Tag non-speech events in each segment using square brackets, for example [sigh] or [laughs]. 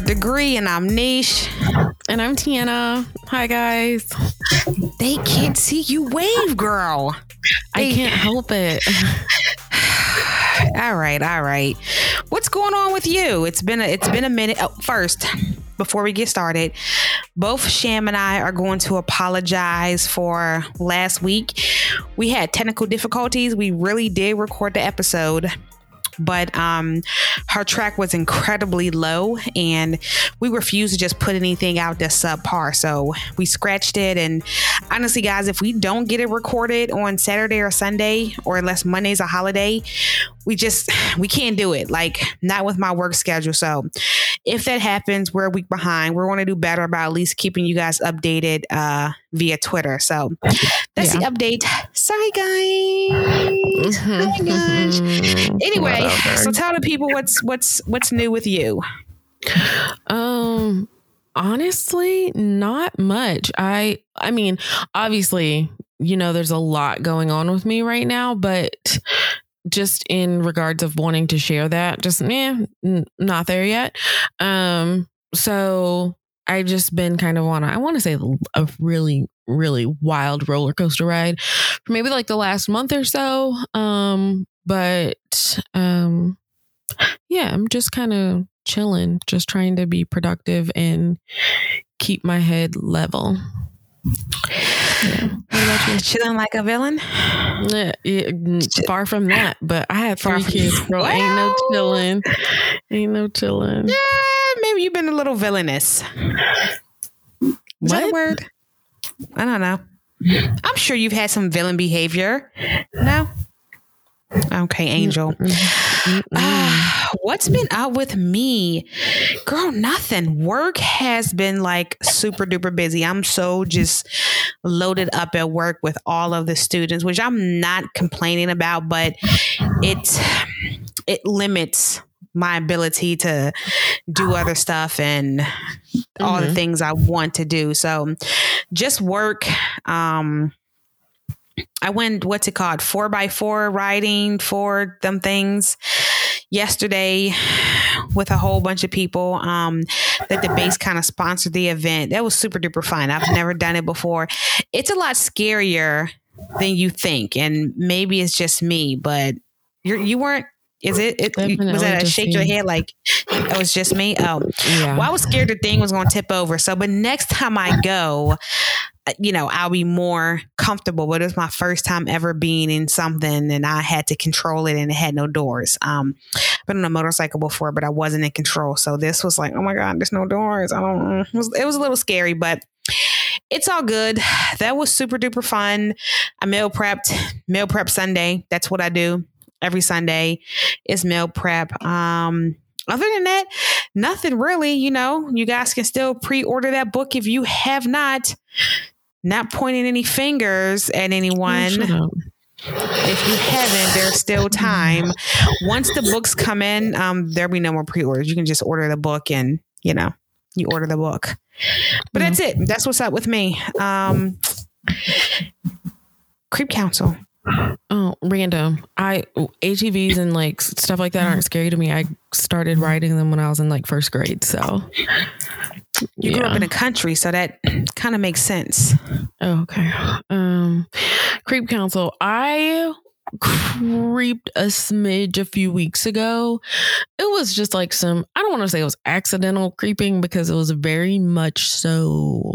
third degree, and I'm Niche. And I'm Tiana. Hi, guys. They can't see you wave, girl. I can't help it. [sighs] all right, all right. What's going on with you? It's been a it's been a minute. Oh, first, before we get started, both Sham and I are going to apologize for last week. We had technical difficulties. We really did record the episode but um, her track was incredibly low and we refused to just put anything out that's subpar. So we scratched it. And honestly, guys, if we don't get it recorded on Saturday or Sunday, or unless Monday's a holiday, we just we can't do it like not with my work schedule. So if that happens we're a week behind. We're going to do better about at least keeping you guys updated uh via twitter. So that's yeah. the update. Sorry guys. Sorry guys. [laughs] Anyway so tell the people what's what's what's new with you. Um honestly not much. I i mean obviously you know there's a lot going on with me right now but just in regards of wanting to share that, just eh, not there yet. Um, so I've just been kind of on, I want to say a really, really wild roller coaster ride for maybe like the last month or so. Um, but um, yeah, I'm just kind of chilling, just trying to be productive and keep my head level. Yeah. What about you? Chilling like a villain? Yeah, yeah, far from that. But I have three kids, bro. Well, ain't no chilling. Ain't no chilling. Yeah, maybe you've been a little villainous. Is what? that a word? I don't know. I'm sure you've had some villain behavior. No? Okay, Angel. Uh, [sighs] what's been up with me? Girl, nothing. Work has been like super duper busy. I'm so just loaded up at work with all of the students, which I'm not complaining about, but it it limits my ability to do other stuff and all mm-hmm. the things I want to do. So just work um I went, what's it called? Four by four riding for them things yesterday with a whole bunch of people. Um, that the base kind of sponsored the event. That was super duper fun. I've never done it before. It's a lot scarier than you think. And maybe it's just me, but you're, you weren't is it, it was that a shake your head like it was just me? Oh, yeah. Well, I was scared the thing was going to tip over. So, but next time I go, you know, I'll be more comfortable. But it was my first time ever being in something and I had to control it and it had no doors. Um, I've been on a motorcycle before, but I wasn't in control. So this was like, oh my God, there's no doors. I don't, it was, it was a little scary, but it's all good. That was super duper fun. I meal prepped, meal prep Sunday. That's what I do every Sunday is meal prep. Um, other than that, nothing really. You know, you guys can still pre order that book if you have not. Not pointing any fingers at anyone. if you haven't, there's still time. Once the books come in, um, there'll be no more pre orders. You can just order the book and, you know, you order the book. But mm-hmm. that's it. That's what's up with me. Um, Creep Council. Oh, random. I ATVs and like stuff like that aren't scary to me. I started riding them when I was in like first grade. So you yeah. grew up in a country, so that kind of makes sense. Okay. Um, creep council. I creeped a smidge a few weeks ago. It was just like some. I don't want to say it was accidental creeping because it was very much so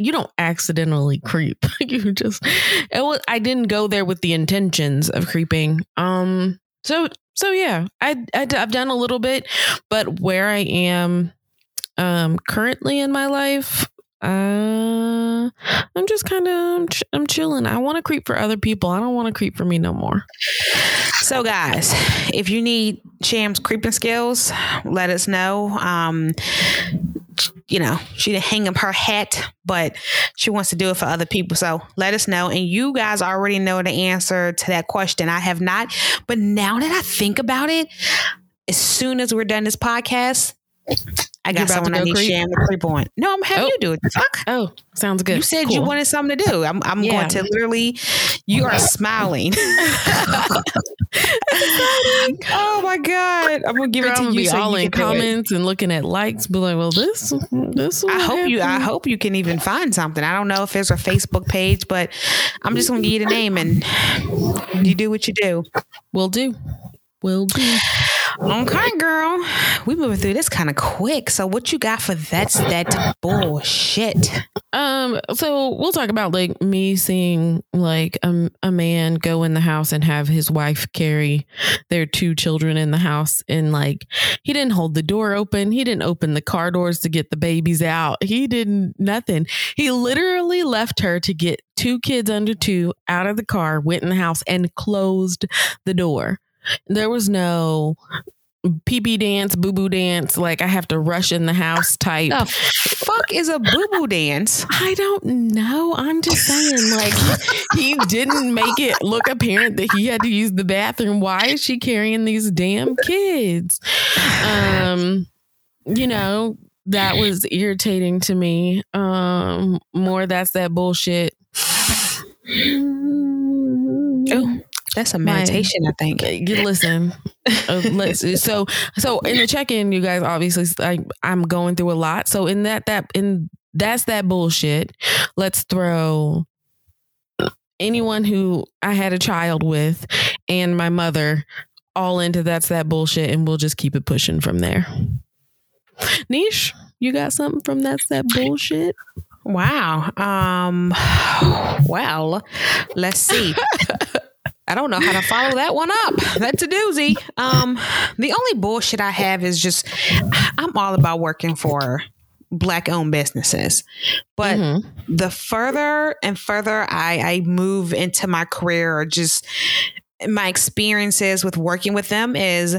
you don't accidentally creep. [laughs] you just it was I didn't go there with the intentions of creeping. Um so so yeah, I, I I've done a little bit, but where I am um currently in my life, uh I'm just kind of I'm chilling. I want to creep for other people. I don't want to creep for me no more. So guys, if you need Sham's creeping skills, let us know. Um you know, she didn't hang up her hat, but she wants to do it for other people. So let us know. And you guys already know the answer to that question. I have not. But now that I think about it, as soon as we're done this podcast, I got someone I need creep? Sham to creep on. No, I'm having oh. you do it. Fuck. Oh, sounds good. You said cool. you wanted something to do. I'm, I'm yeah. going to literally. You are smiling. [laughs] [laughs] oh my god! I'm gonna give Girl, it to you. So all you in comments and looking at likes, be like, "Well, this, this." I hope you. I hope you can even find something. I don't know if there's a Facebook page, but I'm just gonna give you the name and you do what you do. Will do. Will do. Okay, girl. We moving through this kind of quick. So what you got for that's that bullshit? Um, so we'll talk about like me seeing like a, a man go in the house and have his wife carry their two children in the house and like he didn't hold the door open. He didn't open the car doors to get the babies out. He didn't nothing. He literally left her to get two kids under two out of the car, went in the house and closed the door. There was no pee pee dance, boo boo dance. Like I have to rush in the house type. The fuck is a boo boo dance? I don't know. I'm just saying, like he didn't make it look apparent that he had to use the bathroom. Why is she carrying these damn kids? Um, you know that was irritating to me. Um, more that's that bullshit. Oh. That's a meditation, My, I think. You listen. uh, let's so so in the check-in, you guys obviously I, I'm going through a lot. So in that that in that's that bullshit. Let's throw anyone who I had a child with and my mother all into that's that bullshit, and we'll just keep it pushing from there. Niche, you got something from that's that bullshit? Wow. Um. [sighs] Well, let's see. [laughs] I don't know how to follow that one up. That's a doozy. Um, the only bullshit I have is just I'm all about working for black owned businesses. But mm-hmm. the further and further I, I move into my career or just my experiences with working with them is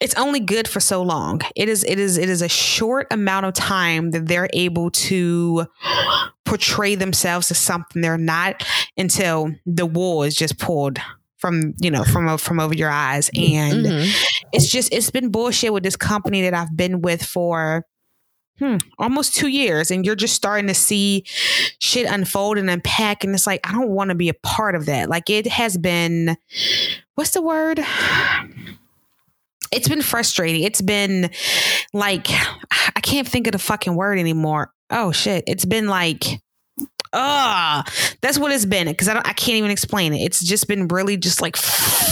it's only good for so long. It is it is it is a short amount of time that they're able to portray themselves as something they're not until the wool is just pulled from you know from from over your eyes. And mm-hmm. it's just it's been bullshit with this company that I've been with for hmm, almost two years. And you're just starting to see shit unfold and unpack. And it's like I don't want to be a part of that. Like it has been what's the word? It's been frustrating. It's been like I can't think of the fucking word anymore. Oh shit. It's been like ah, that's what it's been. Because I don't, I can't even explain it. It's just been really just like,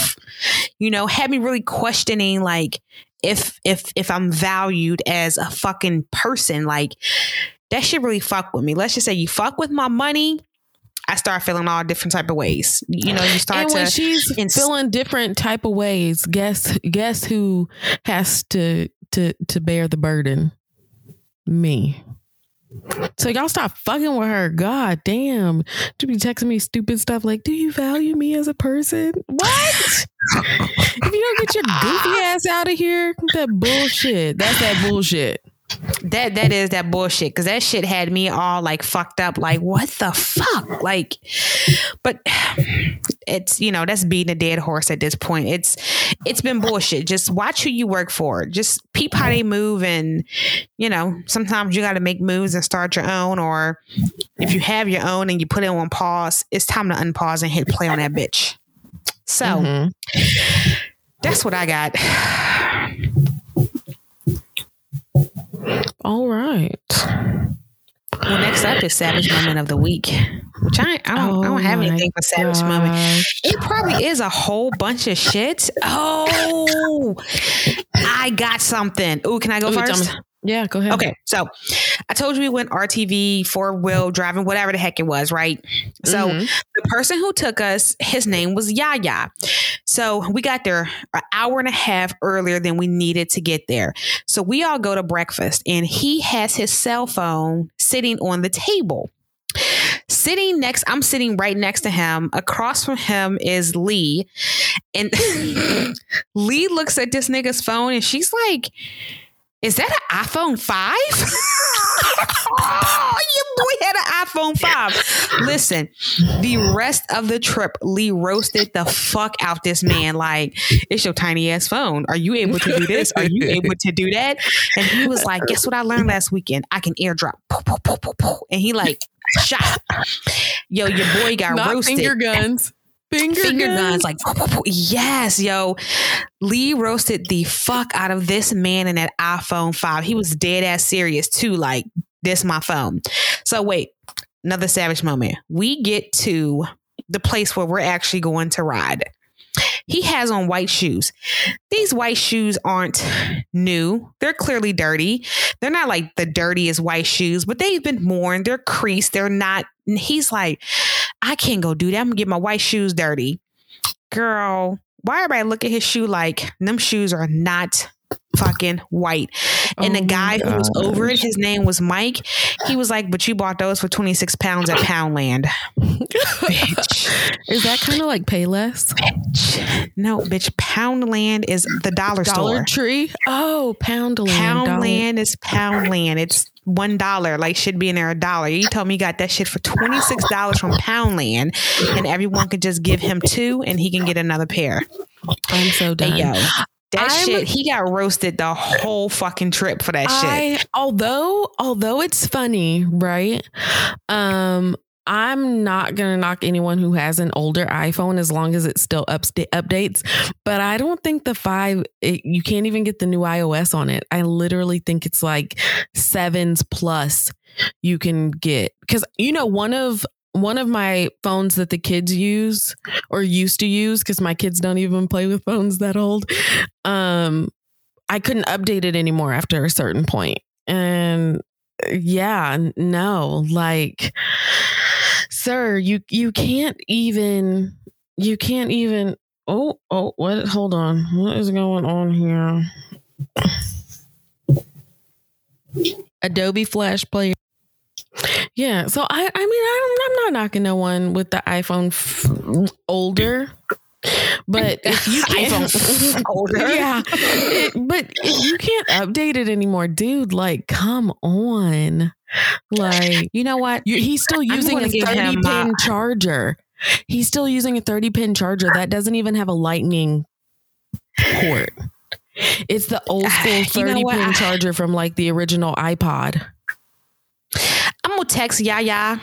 [laughs] you know, had me really questioning like if if if I'm valued as a fucking person. Like that should really fuck with me. Let's just say you fuck with my money. I start feeling all different type of ways. You know, you start and to. When she's ins- feeling different type of ways. Guess guess who has to to to bear the burden? Me. So y'all stop fucking with her. God damn. To be texting me stupid stuff like, do you value me as a person? What? [laughs] if you don't get your goofy ass out of here, that bullshit. That's that bullshit that that is that bullshit because that shit had me all like fucked up like what the fuck? Like but it's you know that's beating a dead horse at this point. It's it's been bullshit. Just watch who you work for. Just peep how they move and you know sometimes you got to make moves and start your own or if you have your own and you put it on pause it's time to unpause and hit play on that bitch. So mm-hmm. that's what i got [sighs] all right. Well, next up is Savage Moment of the Week, which I, I don't, oh I don't have oh anything for Savage gosh. Moment. It probably is a whole bunch of shit. Oh, I got something. Ooh, can I go Ooh, first? Yeah, go ahead. Okay, so I told you we went RTV, four wheel driving, whatever the heck it was, right? So mm-hmm. the person who took us, his name was Yaya. So we got there an hour and a half earlier than we needed to get there. So we all go to breakfast, and he has his cell phone sitting on the table. Sitting next, I'm sitting right next to him. Across from him is Lee. And [laughs] Lee looks at this nigga's phone and she's like, is that an iPhone 5? oh, [laughs] your boy had an iPhone 5. Listen, the rest of the trip, Lee roasted the fuck out this man. Like, it's your tiny ass phone. Are you able to do this? Are you [laughs] able to do that? And he was like, Guess what I learned last weekend? I can airdrop. And he like shot. Yo, your boy got Not roasted. finger guns. Finger, Finger guns. guns, like yes, yo. Lee roasted the fuck out of this man in that iPhone 5. He was dead ass serious too. Like, this my phone. So wait, another savage moment. We get to the place where we're actually going to ride. He has on white shoes. These white shoes aren't new. They're clearly dirty. They're not like the dirtiest white shoes, but they've been worn. They're creased. They're not. He's like, I can't go do that. I'm gonna get my white shoes dirty. Girl, why everybody look at his shoe like them shoes are not fucking white? And Oh the guy who was over it, his name was Mike. He was like, But you bought those for 26 pounds at Poundland. bitch. [laughs] Is that kind of like Payless? Bitch. No, bitch. Poundland is the dollar, Dollar store. Dollar Tree? Oh, Poundland. Dollar- Poundland is Poundland. It's one dollar. Like should be in there a dollar. You told me you got that shit for twenty six dollars from Poundland, and everyone could just give him two, and he can get another pair. I'm so done. Hey yo, that I'm- shit. He got roasted the whole fucking trip for that shit. Although although it's funny, right? Um I'm not gonna knock anyone who has an older iPhone as long as it still updates, but I don't think the five it, you can't even get the new iOS on it. I literally think it's like sevens plus you can get because you know one of one of my phones that the kids use or used to use because my kids don't even play with phones that old. Um, I couldn't update it anymore after a certain point. And yeah, no, like sir, you you can't even you can't even oh oh what hold on. What is going on here? Adobe Flash Player. Yeah, so I I mean I don't, I'm not knocking no one with the iPhone f- older, but [laughs] if you can't [laughs] older. yeah, it- but if you can't update it anymore, dude. Like, come on, like You know what? you, he's still using a 30 him, pin charger. He's still using a 30 pin charger that doesn't even have a lightning port. It's the old ah, school You 30 know pin I- charger from like the original iPod. I'm gonna text Yaya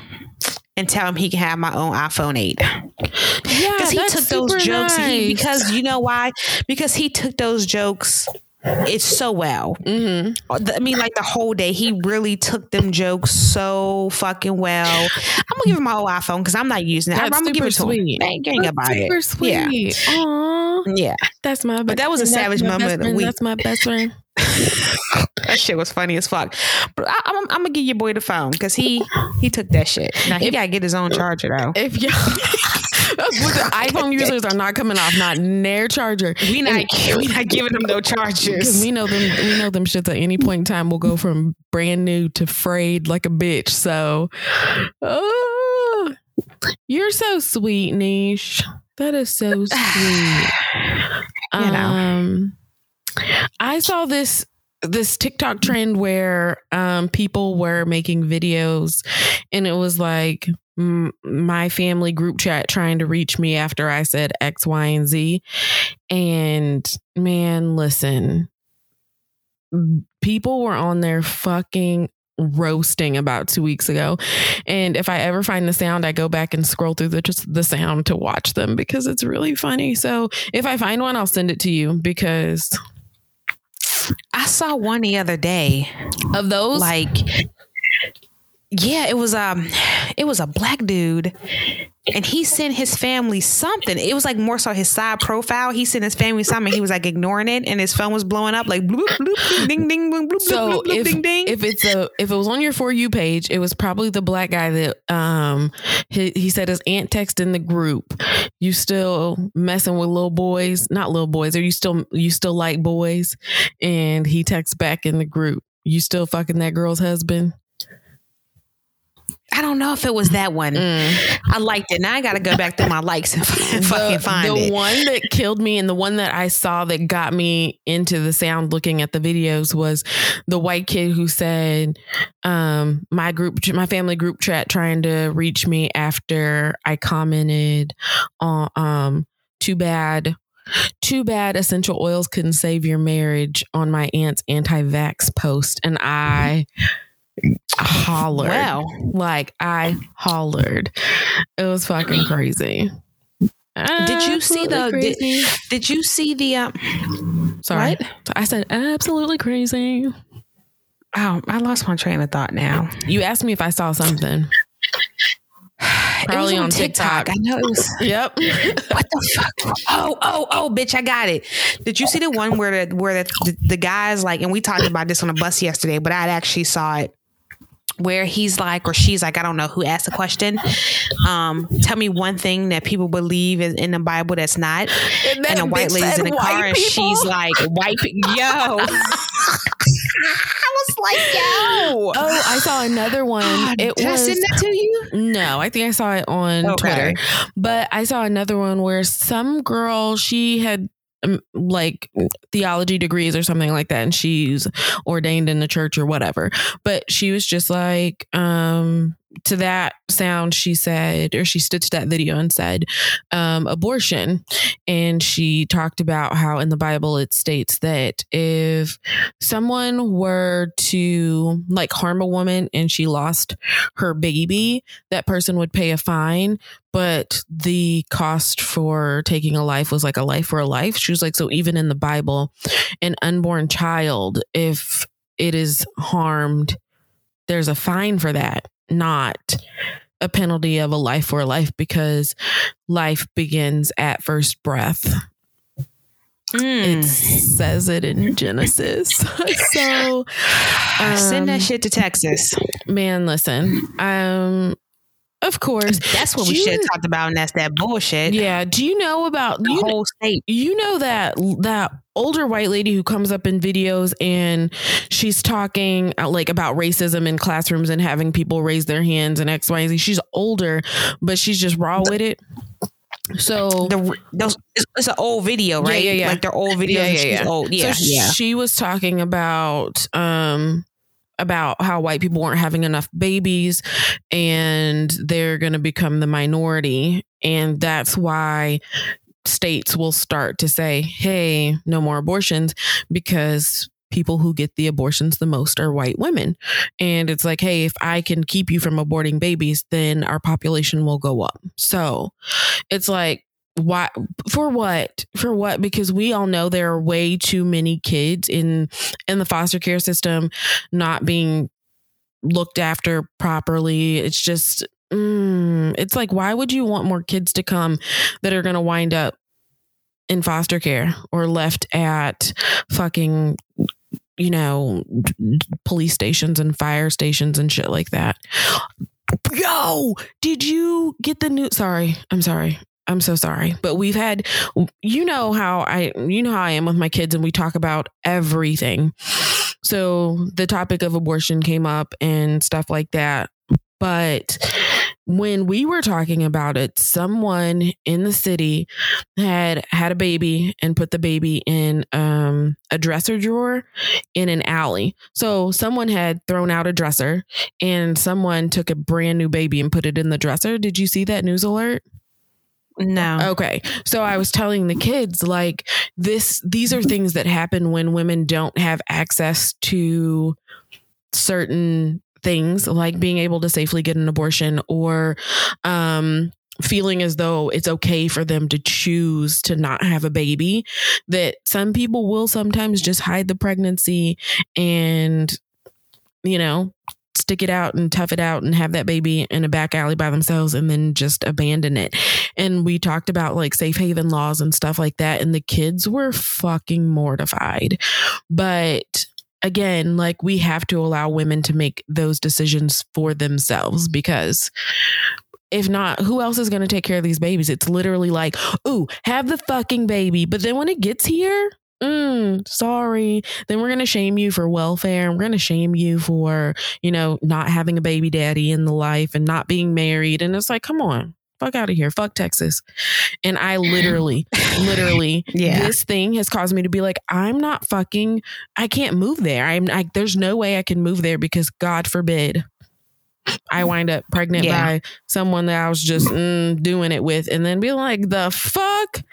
and tell him he can have my own iPhone 8. Yeah, Because he took those jokes. He, because you know why? Because he took those jokes. It's so well. Mhm. I mean, like the whole day, he really took them jokes so fucking well. I'm gonna give him my old iPhone because I'm not using it. I'm, gonna give it to him. sweet. Ain't ain't about Super it. sweet. Aw, Yeah, that's my. But that was a savage That's moment. friend. We- That's my best friend. [laughs] [laughs] that shit was funny as fuck. But I, I'm, I'm gonna give your boy the phone because he he took that shit. Now he gotta get his own charger though. If you [laughs] with the iPhone users are not coming off, not near charger. We not we not giving them no chargers. we know them, we know them shits at any point in time will go from brand new to frayed like a bitch. So, oh, you're so sweet, Niche. That is so [sighs] sweet. You know. Um, I saw this this TikTok trend where um people were making videos, and it was like my family group chat trying to reach me after I said X, Y, and Z. And man, listen, people were on there fucking roasting about two weeks ago. And if I ever find the sound, I go back and scroll through the just the sound to watch them because it's really funny. So if I find one, I'll send it to you because I saw one the other day. of those, like yeah it was um it was a black dude and he sent his family something it was like more so his side profile he sent his family something he was like ignoring it and his phone was blowing up like bloop bloop ding ding bloop bloop so bloop, bloop, if ding ding if it's a if it was on your for you page, it was probably the black guy that um he, he said his aunt texted in the group. You still messing with little boys? Not little boys. Are you still you still like boys? And he texts back in the group. You still fucking that girl's husband? I don't know if it was that one. Mm. I liked it. Now I got to go back to my likes and [laughs] fucking find the it. The one that [laughs] killed me and the one that I saw that got me into the sound looking at the videos was the white kid who said, um, my group, my family group chat trying to reach me after I commented on, um, too bad too bad essential oils couldn't save your marriage on my aunt's anti-vax post and i hollered. Wow. Like I hollered. It was fucking crazy. Did you see the did, did, you see the uh, sorry what? I said absolutely crazy. Oh, I lost my train of thought now. You asked me if I saw something. [sighs] Probably on, on TikTok. TikTok. I know it was. [laughs] Yep. [laughs] what the fuck? Oh, oh, oh, bitch! I got it. Did you see the one where the where the, the, the guys like, and we talked about this on a bus yesterday, but I actually saw it where he's like or she's like, I don't know who asked the question. Um, tell me one thing that people believe is in the Bible that's not. And, and a white lady's in the car and she's like, white yo. [laughs] I was like, yo. Oh, I saw another one. It did was, I send that to you? No, I think I saw it on okay. Twitter. But I saw another one where some girl, she had like theology degrees or something like that and she's ordained in the church or whatever. But she was just like um to that sound, she said, or she stood to that video and said, um, abortion. And she talked about how in the Bible it states that if someone were to like harm a woman and she lost her baby, that person would pay a fine. But the cost for taking a life was like a life for a life. She was like, so even in the Bible, an unborn child, if it is harmed, there's a fine for that not a penalty of a life for a life because life begins at first breath. Mm. It says it in Genesis. [laughs] so um, send that um, shit to Texas. Man, listen. Um of course. That's what we should have talked about, and that's that bullshit. Yeah. Do you know about the you, whole state? You know that that older white lady who comes up in videos and she's talking uh, like about racism in classrooms and having people raise their hands and X, Y, and Z. She's older, but she's just raw with it. So the those it's, it's, an old video, right? Yeah, yeah, yeah. Like they're old videos. Yeah, yeah, yeah. Old. Yeah, so yeah. She was talking about um about how white people weren't having enough babies and they're going to become the minority. And that's why states will start to say, hey, no more abortions because people who get the abortions the most are white women. And it's like, hey, if I can keep you from aborting babies, then our population will go up. So it's like, why for what for what? Because we all know there are way too many kids in in the foster care system not being looked after properly. It's just mm, it's like why would you want more kids to come that are going to wind up in foster care or left at fucking you know police stations and fire stations and shit like that? Yo did you get the new sorry i'm sorry I'm so sorry, but we've had, you know how I, you know how I am with my kids, and we talk about everything. So the topic of abortion came up and stuff like that. But when we were talking about it, someone in the city had had a baby and put the baby in um, a dresser drawer in an alley. So someone had thrown out a dresser and someone took a brand new baby and put it in the dresser. Did you see that news alert? No. Okay. So I was telling the kids like this these are things that happen when women don't have access to certain things like being able to safely get an abortion or um feeling as though it's okay for them to choose to not have a baby that some people will sometimes just hide the pregnancy and you know stick it out and tough it out and have that baby in a back alley by themselves and then just abandon it. And we talked about like safe haven laws and stuff like that. And the kids were fucking mortified. But again, like we have to allow women to make those decisions for themselves because if not, who else is going to take care of these babies? It's literally like, ooh, have the fucking baby. But then when it gets here, mm, sorry. Then we're going to shame you for welfare. And We're going to shame you for, you know, not having a baby daddy in the life and not being married. And it's like, come on, fuck out of here. Fuck Texas. And I literally, [laughs] literally, Yeah. this thing has caused me to be like, I'm not fucking, I can't move there. I'm like, there's no way I can move there because God forbid I wind up pregnant Yeah. by someone that I was just [laughs] mm, doing it with and then be like, the fuck?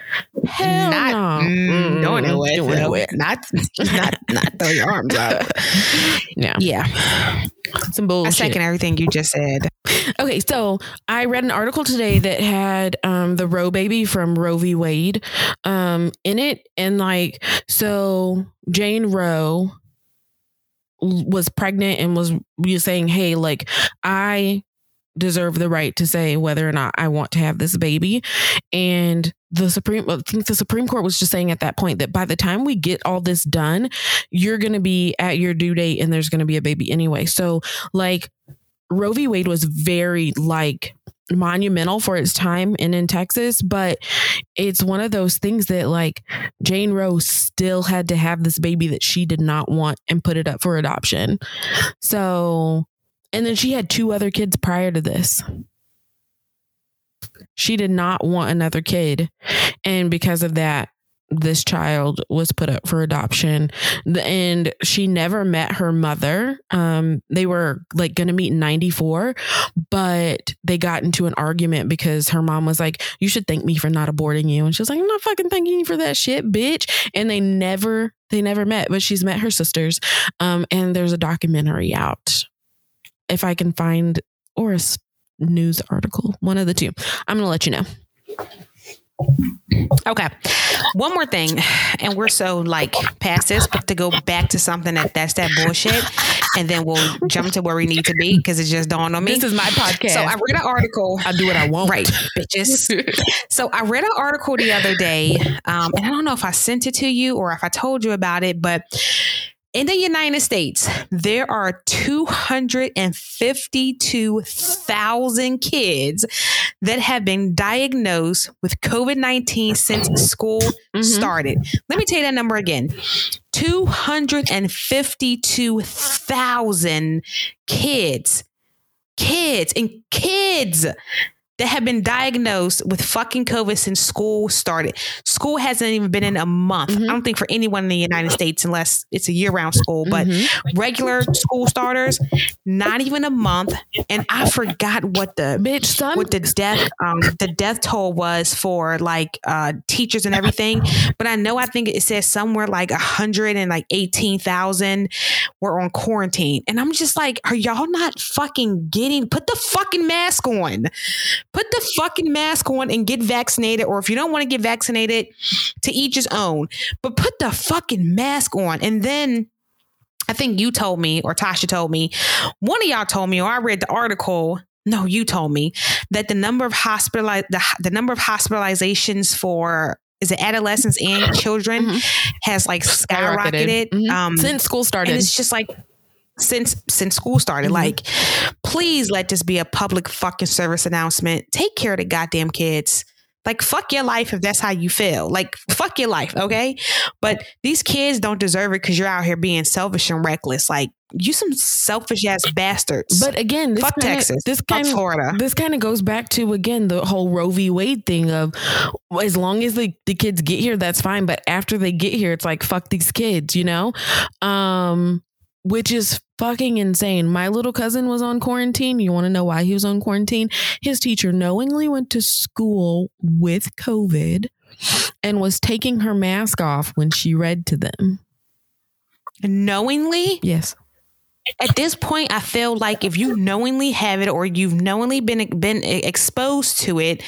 Hell not no. mm, doing it with, doing it with. not not not throw your arms up. [laughs] Yeah. Yeah, Some bullshit. I second everything you just said. Okay, so I read an article today that had um, the Roe baby from Roe v. Wade um, in it, and like, so Jane Roe was pregnant and was you saying, "Hey, like, I deserve the right to say whether or not I want to have this baby," and the Supreme, I think the Supreme Court was just saying at that point that by the time we get all this done, you're going to be at your due date, and there's going to be a baby anyway. So, like. Roe v. Wade was very like monumental for its time and in Texas, but it's one of those things that like Jane Roe still had to have this baby that she did not want and put it up for adoption. So, and then she had two other kids prior to this. She did not want another kid. And because of that, this child was put up for adoption. And she never met her mother. Um they were like gonna meet in 94 but they got into an argument because her mom was like you should thank me for not aborting you. And she was like i'm not fucking thanking you for that shit bitch. And they never they never met but she's met her sisters. Um and there's a documentary out. If i can find or a news article one of the two. I'm gonna let you know Okay. One more thing, and we're so like past this, but to go back to something that that's that bullshit, and then we'll jump to where we need to be because it just dawned on me. this is my podcast so I read an article. i do what i want Right, bitches. [laughs] so I read an article the other day, um, and I don't know if I sent it to you or if I told you about it, but in the United States, there are 252,000 kids that have been diagnosed with COVID 19 since school Mhm. started. Let me tell you that number again 252,000 kids, kids, and kids that have been diagnosed with fucking COVID since school started. School hasn't even been in a month. Mhm. I don't think for anyone in the United States, unless it's a year round school, but Mhm. regular school starters, not even a month. And I forgot what the bitch son what the death um the death toll was for like uh teachers and everything but i know i think it says somewhere like a hundred and like 18,000 were on quarantine and i'm just like are y'all not fucking getting put the fucking mask on put the fucking mask on and get vaccinated or if you don't want to get vaccinated to each his own but put the fucking mask on and then I think you told me, or Tasha told me, one of y'all told me, or I read the article. No, you told me that the number of hospitaliz the, the number of hospitalizations for is it adolescents and children Mhm. has like skyrocketed. Mhm. Um, since school started it's just like since since school started, Mhm. like please let this be a public fucking service announcement. Take care of the goddamn kids. Like fuck your life if that's how you feel. Like fuck your life, okay? But these kids don't deserve it because you're out here being selfish and reckless. Like you some selfish ass bastards. But again, this fuck kinda, Texas. This kind of Florida. this kind of goes back to again the whole Roe v. Wade thing of as long as the, the kids get here, that's fine. But after they get here, it's like fuck these kids, you know? Um, which is fucking insane. My little cousin was on quarantine. You want to know why he was on quarantine? His teacher knowingly went to school with COVID and was taking her mask off when she read to them. Knowingly, Yes. at this point, I feel like if you knowingly have it or you've knowingly been been exposed to it,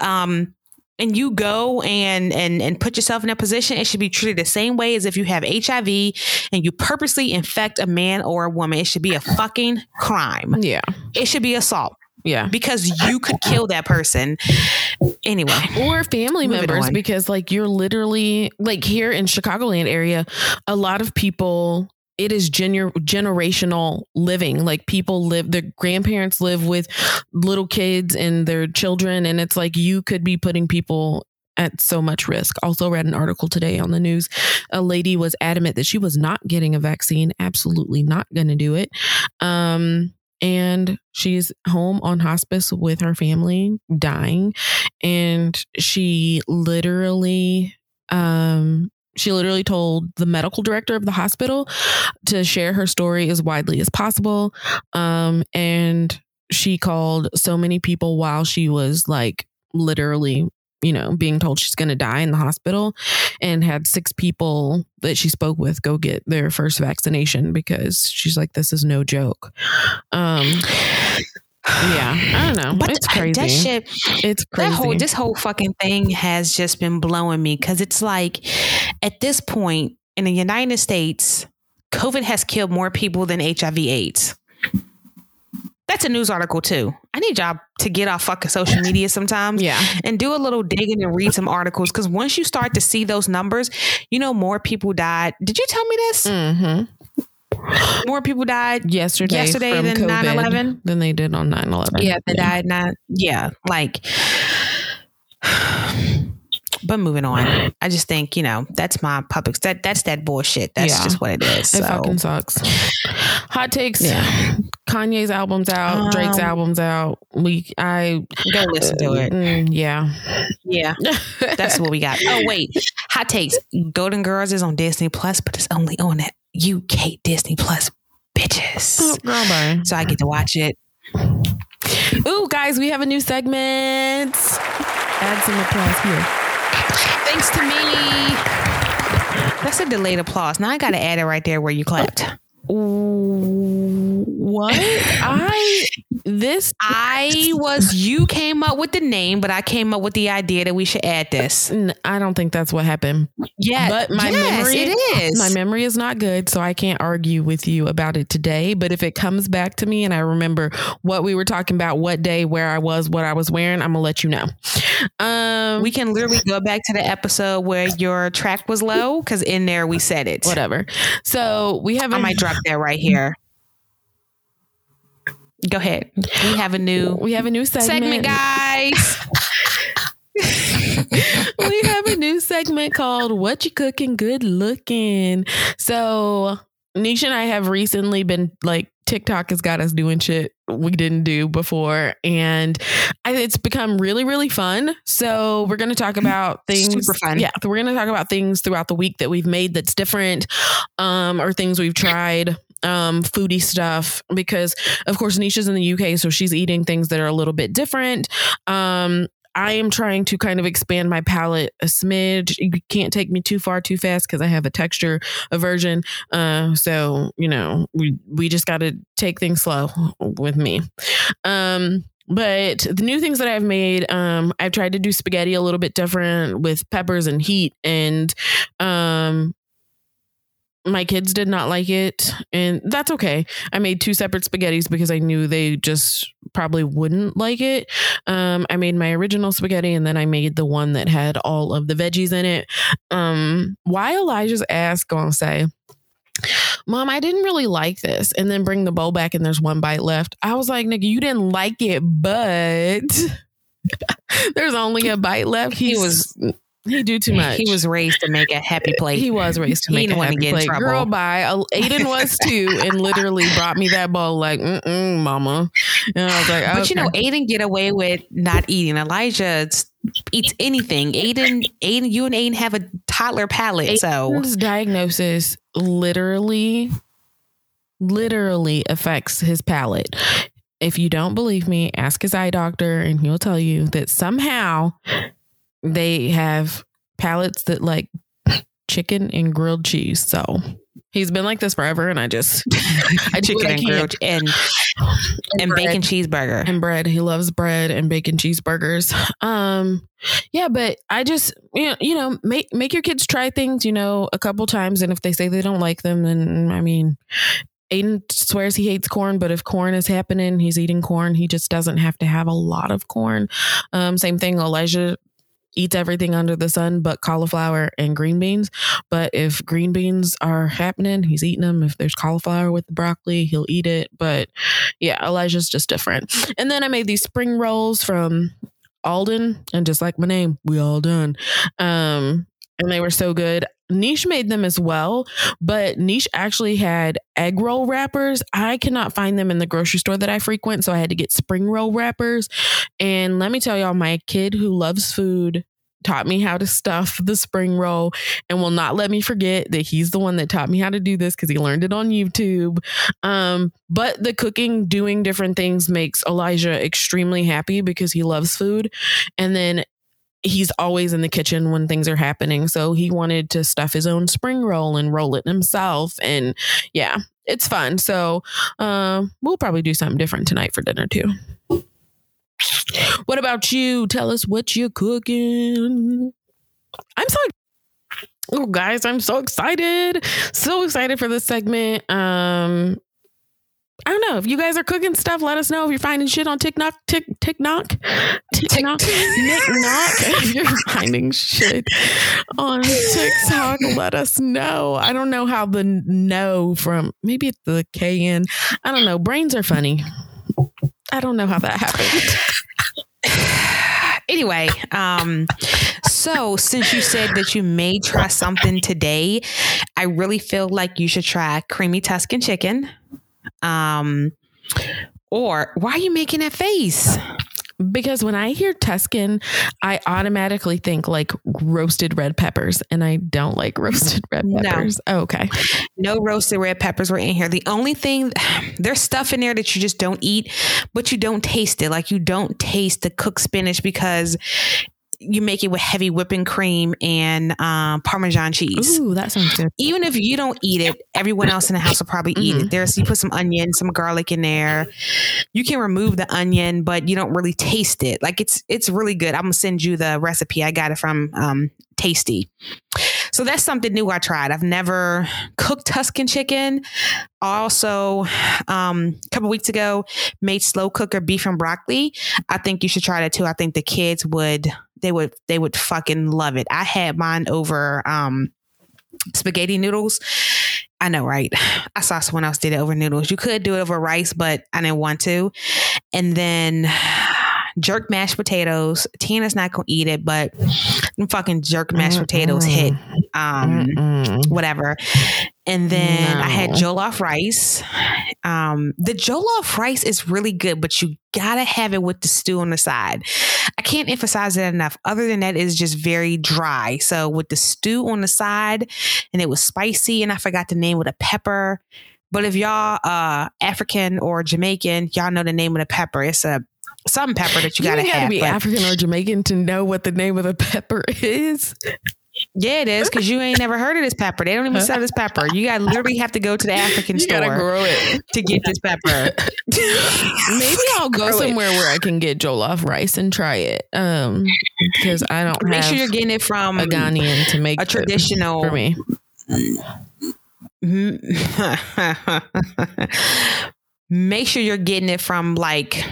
um, and you go and and and put yourself in a position, it should be treated the same way as if you have HIV and you purposely infect a man or a woman. It should be a fucking crime. Yeah. It should be assault Yeah. because you could kill that person. Anyway, or family members because like you're literally like here in Chicagoland area, a lot of people it is gener- generational living. Like people live, their grandparents live with little kids and their children, and it's like you could be putting people at so much risk. Also, read an article today on the news. A lady was adamant that she was not getting a vaccine, absolutely not going to do it. Um, and she's home on hospice with her family, dying. And she literally, um, she literally told the medical director of the hospital to share her story as widely as possible. Um, and she called so many people while she was like literally you know, being told she's going to die in the hospital and had six people that she spoke with go get their first vaccination because she's like, this is no joke. Um, yeah, I don't know. But it's crazy. That shit, it's crazy. That whole, this whole fucking thing has just been blowing me because it's like at this point in the United States, COVID has killed more people than HIV/AIDS. That's a news article too. I need y'all to get off fucking social media sometimes. Yeah. And do a little digging and read some articles. Cause once you start to see those numbers, you know, more people died. Did you tell me this? Mm-hmm. More people died yesterday, yesterday than 9 11 than they did on 9 11. Yeah, they yeah. died not. Yeah. Like, [sighs] but moving on, I just think you know that's my public. That that's that bullshit. That's yeah. just what it is. It so. fucking sucks. Hot takes. Yeah. Kanye's album's out. Um, Drake's album's out. We I go listen to it. Mm, yeah. Yeah. that's what we got. Oh wait, hot takes. Golden Girls is on Disney Plus, but it's only on that UK Disney Plus. Bitches. Oh, girl. So I get to watch it. Ooh, guys, we have a new segment. Add some applause here. Thanks to me. That's a delayed applause. Now I got to add it right there where you clapped. What? I this I was you came up with the name, but I came up with the idea that we should add this. I don't think that's what happened. Yeah, but my yes, memory it is. My memory is not good, so I can't argue with you about it today. But if it comes back to me and I remember what we were talking about, what day, where I was, what I was wearing, I'm gonna let you know. Um, we can literally go back to the episode where your track was low because in there we said it. Whatever. So we have. I might drop that right here. Go ahead. We have a new we have a new segment, segment guys. [laughs] we have a new segment called What You Cooking Good Looking. So Nisha and I have recently been like TikTok has got us doing shit we didn't do before. And it's become really really fun. So we're going to talk about things super fun. Yeah we're going to talk about things throughout the week that we've made that's different um or things we've tried um, foodie stuff because, of course, Nisha's in the UK, so she's eating things that are a little bit different. Um, I am trying to kind of expand my palette a smidge. You can't take me too far too fast because I have a texture aversion. Uh, so you know, we we just got to take things slow with me. Um, but the new things that I've made, um, I've tried to do spaghetti a little bit different with peppers and heat, and um, my kids did not like it and that's okay i made two separate spaghettis because i knew they just probably wouldn't like it um, i made my original spaghetti and then i made the one that had all of the veggies in it um, why elijah's ass gonna say Mom, I didn't really like this. And then bring the bowl back and there's one bite left. I was like, nigga, you didn't like it, but [laughs] there's only a bite left. He was he do too much. He was raised to make a happy [laughs] plate. He was raised to make a happy plate. Girl, bye. Aiden was [laughs] too, and literally brought me that bowl like, mm mama. And I was like, but you know, Aiden get away with not eating. Elijah eats anything. Aiden, Aiden, you and Aiden have a toddler palate. Aiden's so diagnosis literally, literally affects his palate. If you don't believe me, ask his eye doctor, and he'll tell you that somehow they have palettes that like chicken and grilled cheese. So he's been like this forever, and I just [laughs] I chicken and grilled and and, and bacon cheeseburger and bread. He loves bread and bacon cheeseburgers. Um, yeah, but I just you know, you know make make your kids try things, you know, a couple times, and if they say they don't like them, then I mean. Aiden swears he hates corn, but if corn is happening, he's eating corn. He just doesn't have to have a lot of corn. Um, same thing. Elijah eats everything under the sun but cauliflower and green beans. But if green beans are happening, he's eating them. If there's cauliflower with the broccoli, he'll eat it. But yeah, Elijah's just different. And then I made these spring rolls from Alden, and just like my name, we all done. Um, and they were so good. Niche made them as well, but Niche actually had egg roll wrappers. I cannot find them in the grocery store that I frequent, so I had to get spring roll wrappers. And let me tell y'all, my kid who loves food taught me how to stuff the spring roll and will not let me forget that he's the one that taught me how to do this because he learned it on YouTube. Um, but the cooking, doing different things makes Elijah extremely happy because he loves food. And then he's always in the kitchen when things are happening. So he wanted to stuff his own spring roll and roll it himself. And yeah, it's fun. So uh, we'll probably do something different tonight for dinner too. What about you? Tell us what you're cooking. I'm so Oh guys, I'm so excited. So excited for this segment. Um I don't know if you guys are cooking stuff. Let us know if you're finding shit on TikTok, Tik TikTok, TikTok, TikTok. [laughs] If you're finding shit on TikTok, let us know. I don't know how the no from maybe it's the K in. I don't know. Brains are funny. I don't know how that happened. [laughs] anyway, um, so since you said that you may try something today, I really feel like you should try creamy Tuscan chicken. Um, or why are you making that face? Because when I hear Tuscan, I automatically think like roasted red peppers, and I don't like roasted [laughs] red peppers. No. Oh, okay. No roasted red peppers were in here. The only thing, [sighs] there's stuff in there that you just don't eat, but you don't taste it. Like you don't taste the cooked spinach because you make it with heavy whipping cream and um, Parmesan cheese. Ooh, that sounds good. Even if you don't eat it, everyone else in the house will probably eat mm-hmm. it. There's you put some onion, some garlic in there. You can remove the onion, but you don't really taste it. Like it's it's really good. I'm gonna send you the recipe. I got it from um, Tasty. So that's something new I tried. I've never cooked Tuscan chicken. Also, um, a couple weeks ago, made slow cooker beef and broccoli. I think you should try that too. I think the kids would they would they would fucking love it. I had mine over um spaghetti noodles. I know, right? I saw someone else did it over noodles. You could do it over rice, but I didn't want to. And then jerk mashed potatoes. Tiana's not gonna eat it, but fucking jerk mashed potatoes hit. Um, Mm-mm. whatever. And then no. I had jollof rice. Um, the jollof rice is really good, but you gotta have it with the stew on the side. I can't emphasize it enough. Other than that, it's just very dry. So with the stew on the side, and it was spicy, and I forgot the name of the pepper. But if y'all uh African or Jamaican, y'all know the name of the pepper. It's a some pepper that you, you gotta, gotta be African or Jamaican to know what the name of the pepper [laughs] is. Yeah, it is because you ain't never heard of this pepper. They don't even sell this pepper. You got literally have to go to the African you store grow it. to get this pepper. [laughs] Maybe I'll go grow somewhere it. where I can get jollof rice and try it. Um, because I don't make sure you're getting it from a Ghanaian to make a traditional for me. [laughs] make sure you're getting it from like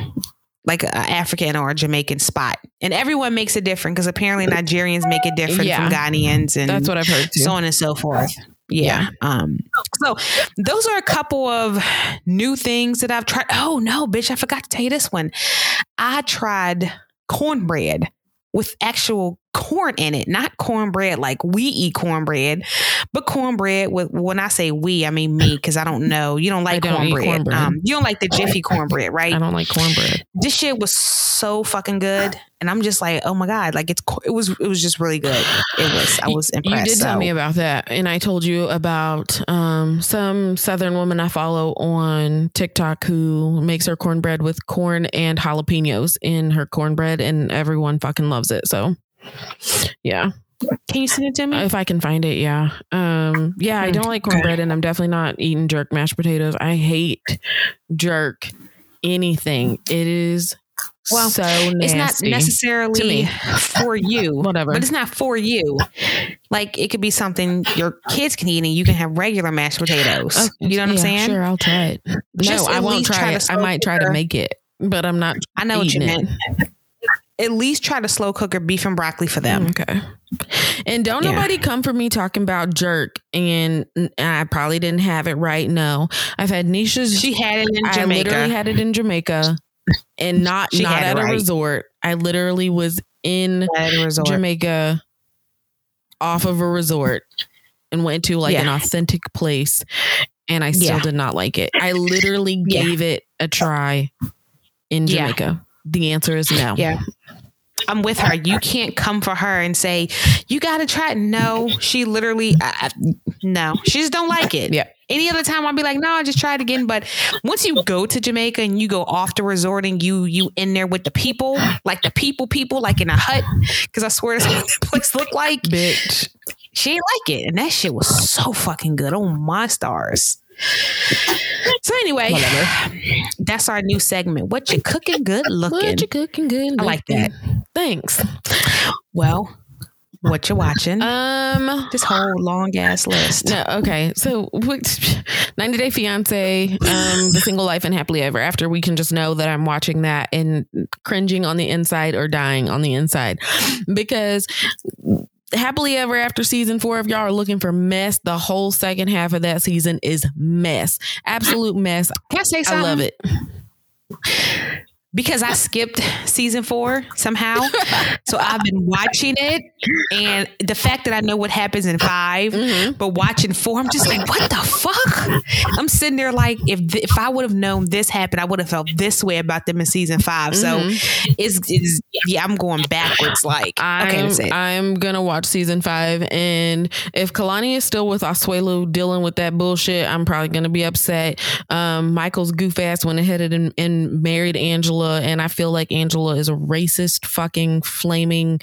like an African or a Jamaican spot. And everyone makes it different because apparently Nigerians make it different yeah. from Ghanaians and that's what I've heard too. so on and so forth. Yeah. yeah. Um, so those are a couple of new things that I've tried. Oh no, bitch, I forgot to tell you this one. I tried cornbread with actual corn in it, not cornbread like we eat cornbread, but cornbread with when I say we, I mean me because I don't know. You don't like don't cornbread. cornbread. Um, you don't like the Jiffy cornbread, [laughs] right? I don't like cornbread. This shit was so fucking good, and I'm just like, oh my god, like it's it was it was just really good. It was I was impressed. You did so. tell me about that, and I told you about um, some Southern woman I follow on TikTok who makes her cornbread with corn and jalapenos in her cornbread, and everyone fucking loves it. So yeah. Can you send it to me? If I can find it, yeah. Um, yeah, I don't like cornbread and I'm definitely not eating jerk mashed potatoes. I hate jerk anything. It is well, so it's not necessarily for you, [laughs] whatever, but it's not for you. Like it could be something your kids can eat, and you can have regular mashed potatoes. Okay. You know what yeah, I'm saying? Sure, I'll try it. Just no, I won't try, try it. I might try to make it, but I'm not. I know what you meant at least try to slow cook cooker beef and broccoli for them. Mm, okay. And don't yeah. nobody come for me talking about jerk and, I probably didn't have it right. No, I've had Nisha's. She had it in Jamaica. I literally had it in Jamaica and not not at a resort. I literally was in Jamaica off of a resort and went to like yeah. an authentic place and I still yeah. did not like it. I literally gave it a try in Jamaica. The answer is no. Yeah. I'm with her. You can't come for her and say you got to try. No, she literally, uh, no, she just don't like it. Yeah. Any other time, I'll be like, no, I just tried again. But once you go to Jamaica and you go off the resort and you you in there with the people, like the people, people, like in a hut, because I swear that's what the place looked like. Bitch, she ain't like it, and that shit was so fucking good. Oh my stars. [laughs] So anyway, Whatever. that's our new segment. What you cooking good [laughs] looking? What you cooking good? Looking. I like that. Thanks. Well, what you watching? Um, this whole long ass list. No, okay. So, [laughs] 90 Day Fiance, um, The Single Life and Happily Ever After. We can just know that I'm watching that and cringing on the inside or dying on the inside because happily ever after season four if y'all are looking for mess the whole second half of that season is mess. Absolute mess. Can i say something i love it because I skipped season four somehow. [laughs] so I've been watching it. And the fact that I know what happens in 5 mm-hmm. but watching four, I'm just like, what the fuck? I'm sitting there like, if if I would have known this happened, I would have felt this way about them in season 5 mm-hmm. So it's, it's, yeah, I'm going backwards. Like, I'm, okay, I'm gonna watch season five. And if Kalani is still with Asuelu dealing with that bullshit, I'm probably gonna be upset. Um, Michael's goof ass went ahead and, and married Angela Angela, and I feel like Angela is a racist, fucking flaming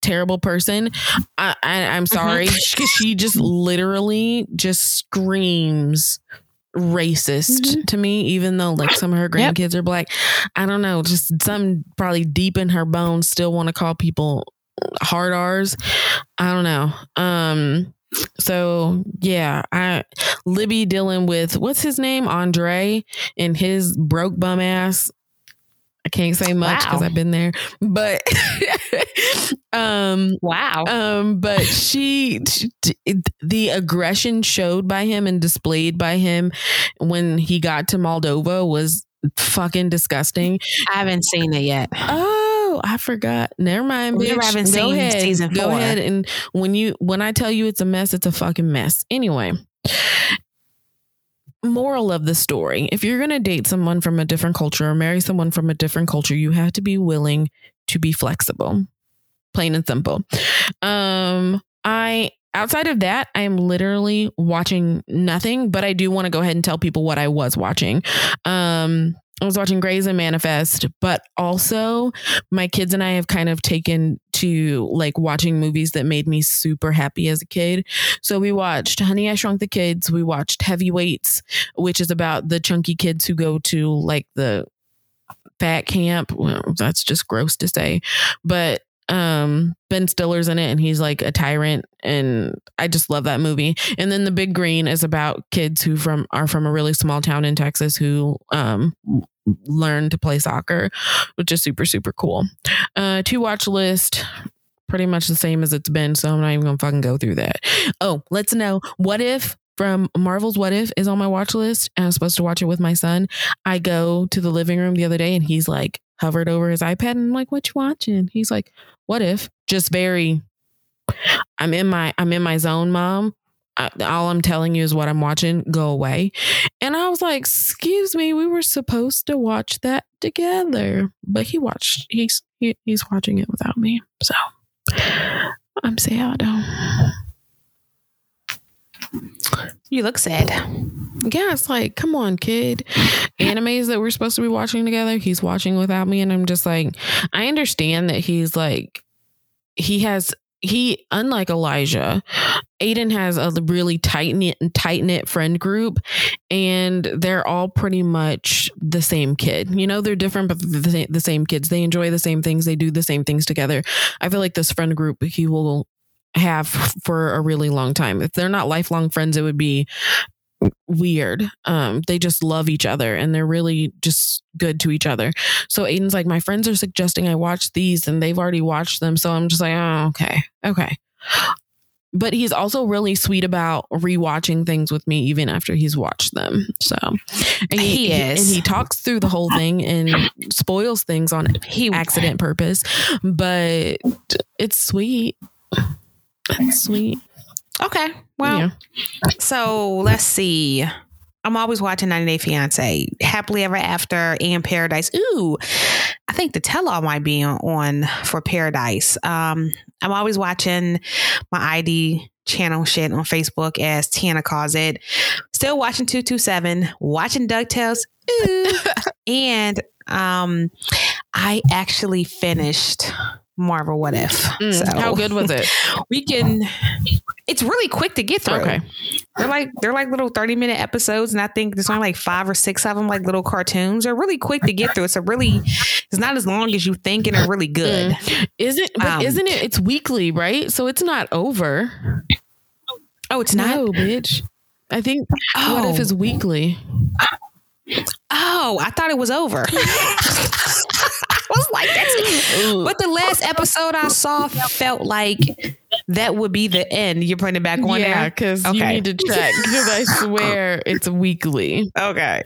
terrible person. I, I am mm-hmm. sorry [laughs] because she just literally just screams racist mm-hmm. to me, even though like some of her grandkids yep. are black. I don't know, just some probably deep in her bones still want to call people hard R's. I don't know. Um so yeah, I Libby dealing with what's his name, Andrei, and his broke bum ass I can't say much because wow. I've been there, but [laughs] um, wow. Um, but she, she, the aggression showed by him and displayed by him when he got to Moldova was fucking disgusting. I haven't seen it yet. Oh, I forgot. Never mind, bitch. I haven't Go seen ahead. season four. Go ahead and when you when I tell you it's a mess, it's a fucking mess. Anyway, moral of the story if you're going to date someone from a different culture or marry someone from a different culture you have to be willing to be flexible plain and simple. Um i outside of that i am literally watching nothing but i do want to go ahead and tell people what i was watching. Um I was watching Grey's and Manifest, but also my kids and I have kind of taken to like watching movies that made me super happy as a kid. So we watched Honey, I Shrunk the Kids. We watched Heavyweights, which is about the chunky kids who go to like the fat camp. Well, that's just gross to say, but um Ben Stiller's in it and he's like a tyrant and I just love that movie. And then The Big Green is about kids who from are from a really small town in Texas who um learn to play soccer, which is super super cool. Uh to watch list pretty much the same as it's been, so I'm not even going to fucking go through that. Oh, let's know what if from Marvel's What If is on my watch list and I'm supposed to watch it with my son. I go to the living room the other day and he's like hovered over his iPad and I'm like, what you watching? He's like, what if? Just very I'm in my I'm in my zone, mom. I, all I'm telling you is what I'm watching. Go away. And I was like, excuse me, we were supposed to watch that together. But he watched he's he, he's watching it without me. So I'm sad. You look sad. Yeah, it's like, come on, kid. Animes that we're supposed to be watching together, he's watching without me. And I'm just like, I understand that he's like, he has he unlike Elijah, Aiden has a really tight knit tight knit friend group, and they're all pretty much the same kid. You know, they're different, but the, the same kids. They enjoy the same things. They do the same things together. I feel like this friend group he will have for a really long time. If they're not lifelong friends, it would be weird. Um, they just love each other and they're really just good to each other. So Aiden's like, my friends are suggesting I watch these and they've already watched them. So I'm just like, oh, okay, okay. But he's also really sweet about rewatching things with me even after he's watched them. So, and he, He is. and he talks through the whole thing and spoils things on He accident purpose, but it's sweet. It's sweet. Okay. Well, yeah. so let's see. I'm always watching 90 Day Fiance, Happily Ever After, and Paradise. Ooh, I think the tell all might be on, for Paradise. Um, I'm always watching my ID channel shit on Facebook, as Tiana calls it. Still watching 227, watching DuckTales. Ooh. [laughs] and um, I actually finished Marvel What If. Mm, so How good was it? [laughs] we can it's really quick to get through. Okay. They're like they're like little 30 minute episodes and I think there's only like 5 or 6 of them like little cartoons. They're really quick to get through. It's a really it's not as long as you think and they're really good. Is it? But Um, isn't it? It's weekly, right? So it's not over. Oh, it's not. No, bitch. I think what if is weekly? Oh, I thought it was over. [laughs] I was like that's. But the last episode I saw felt like that would be the end. You're putting it back on yeah, because you need to check. Because I [laughs] swear it's weekly. Okay.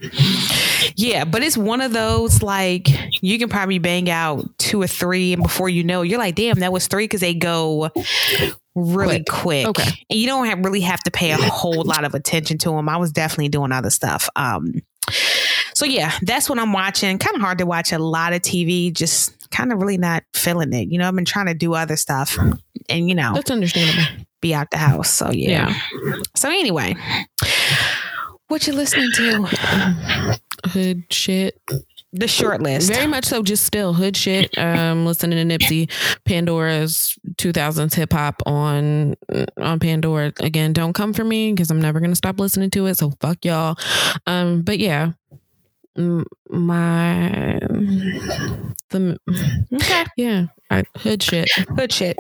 Yeah, but it's one of those like you can probably bang out two or three, and before you know, you're like, damn, that was three because they go really quick. Okay. And you don't have, really have to pay a whole lot of attention to them. I was definitely doing other stuff. Um, so yeah, that's what I'm watching. Kind of hard to watch a lot of TV, just kind of really not feeling it. You know, I've been trying to do other stuff and, you know, That's understandable. be out the house. So yeah. So anyway, what you listening to? Hood shit. The short list. Very much so, just still hood shit. Um, listening to Nipsey, Pandora's 2000s hip hop on on Pandora. Again, don't come for me because I'm never gonna stop listening to it. So fuck y'all. Um, but yeah, my the Okay. yeah, I, hood shit. hood shit.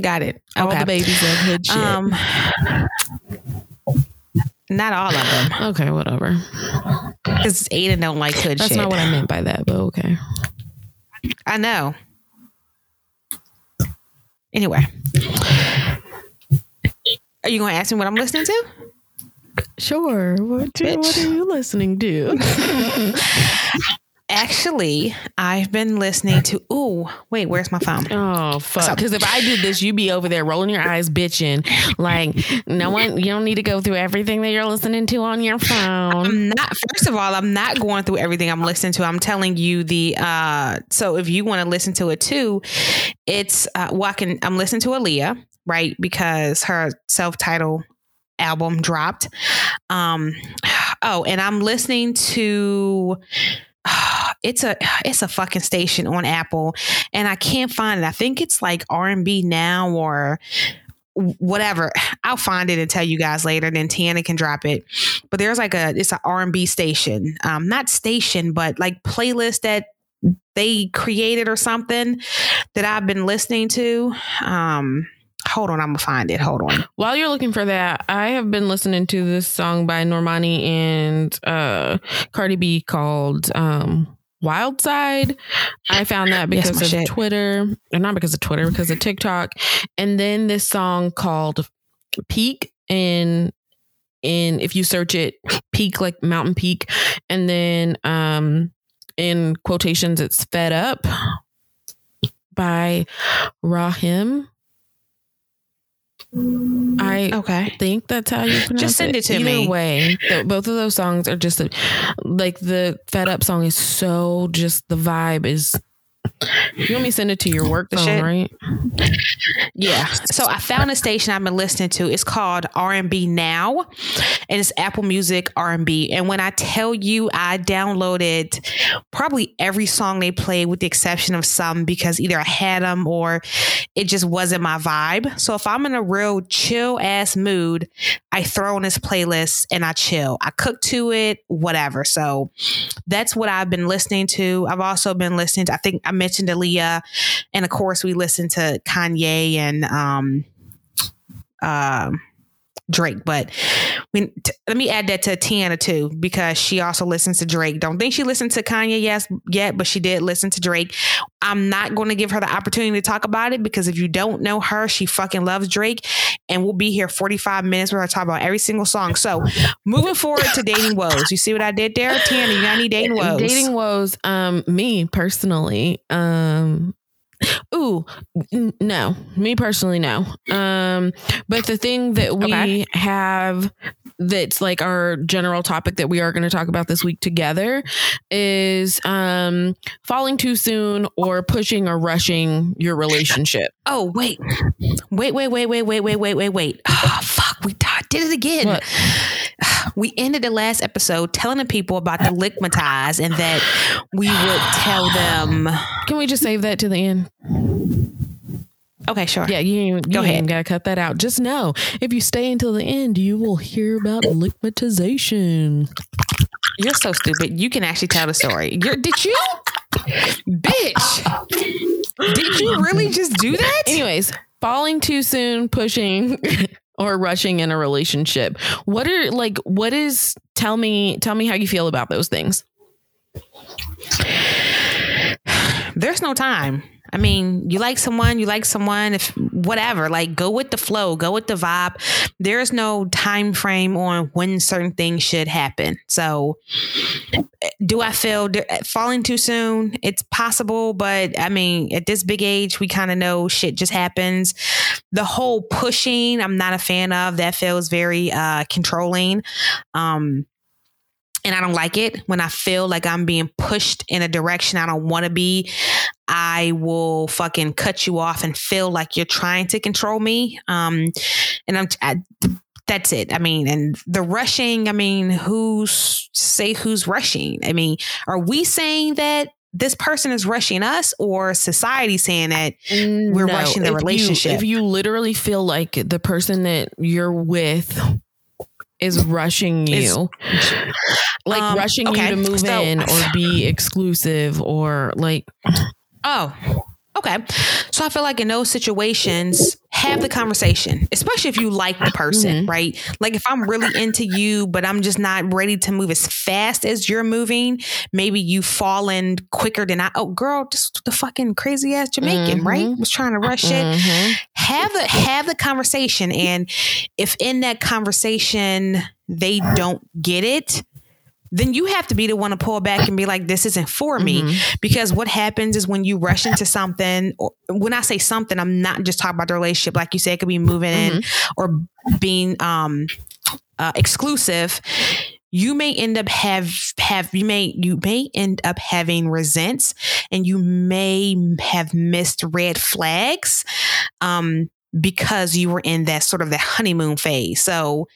Got it. All Okay. the babies love hood shit. Um, not all of them, okay, whatever. because Aiden don't like hood That's shit. not what I meant by that, but okay. I know. Anyway, are you going to ask me what I'm listening to? Sure. What, Bitch. what are you listening to? [laughs] Actually, I've been listening to. Ooh, wait, where's my phone? Oh fuck! Because if I did this, you'd be over there rolling your eyes, bitching. Like no one, you don't need to go through everything that you're listening to on your phone. I'm not. First of all, I'm not going through everything I'm listening to. I'm telling you the. uh So if you want to listen to it too, it's uh, well, I can. I'm listening to Aaliyah, right? Because her self-titled album dropped. Um. Oh, and I'm listening to. [sighs] It's a it's a fucking station on Apple, and I can't find it. I think it's like R and B now or whatever. [sighs] I'll find it and tell you guys later. Then Tiana can drop it. But there's like a it's an R and B station, um, not station, but like playlist that they created or something that I've been listening to. Um, hold on, I'm gonna find it. Hold on. While you're looking for that, I have been listening to this song by Normani and uh, Cardi B called um, Wild Side. I found that because of shit. Twitter, or not because of Twitter, because of TikTok. And then this song called Peak in in if you search it, peak like mountain peak, and then um in quotations it's fed up by Rahim. I Okay. think that's how you pronounce just send it to Either me. way, th- both of those songs are just like the Fed Up song is so just the vibe is. You want me to send it to your work The phone, shit? right? Yeah. So I found a station I've been listening to. It's called R&B Now, and it's Apple Music R&B. And when I tell you, I downloaded probably every song they played, with the exception of some because either I had them or it just wasn't my vibe. So if I'm in a real chill ass mood, I throw on this playlist and I chill. I cook to it, whatever. So that's what I've been listening to. I've also been listening to, I think I mentioned Aaliyah, and of course we listened to Kanye and um um Drake. But when, t- let me add that to Tiana too, because she also listens to Drake. Don't think she listened to Kanye yes, yet, but she did listen to Drake. I'm not going to give her the opportunity to talk about it because if you don't know her, she fucking loves Drake. And we'll be here 45 minutes where I talk about every single song. So moving forward to dating woes. You see what I did there? Tiana, you got any dating woes? Dating woes, um, me personally, um, Ooh, n- no. Me personally, no. Um, but the thing that we Okay. have that's like our general topic that we are going to talk about this week together is um falling too soon or pushing or rushing your relationship. [laughs] Oh, wait. Wait, wait, wait, wait, wait, wait, wait, wait, wait. [sighs] Oh, fuck. We did it again. What? [sighs] We ended the last episode telling the people about the lickmatize and that we would tell them. Can we just save that to the end? Okay, sure. Yeah, you, you Go ahead. gotta cut that out. Just know if you stay until the end, you will hear about lickmatization. You're so stupid. You can actually tell the story. You're, did you? Bitch. Did you really just do that? [laughs] Anyways, falling too soon, pushing [laughs] or rushing in a relationship. What are like what is tell me tell me how you feel about those things. there's no time. I mean, you like someone, you like someone, if whatever, like go with the flow, go with the vibe. There's no time frame on when certain things should happen. So, do I feel falling too soon? It's possible, but I mean, at this big age, we kind of know shit just happens. The whole pushing, I'm not a fan of. That feels very uh, controlling. Um, and I don't like it when I feel like I'm being pushed in a direction I don't want to be. I will fucking cut you off and feel like you're trying to control me. Um, and I'm. I, that's it. I mean, and the rushing. I mean, who's say who's rushing? I mean, are we saying that this person is rushing us, or society saying that we're rushing the if you- relationship? if you literally feel like the person that you're with is rushing Is- you, like Um, rushing okay, you to move so- in or be exclusive or like Oh, okay. So I feel like in those situations, have the conversation, especially if you like the person, right? Like if I'm really into you, but I'm just not ready to move as fast as you're moving, maybe you fallen quicker than I. Oh, girl, just the fucking crazy ass Jamaican, right? Was trying to rush it. Mhm. Have the have the conversation, and if in that conversation they don't get it. Then you have to be the one to pull back and be like, "This isn't for me." Mhm. because what happens is when you rush into something or when i say something i'm not just talking about the relationship like you said it could be moving in or being um uh, exclusive you may end up have have you may you may end up having resents and you may have missed red flags um because you were in that sort of that honeymoon phase so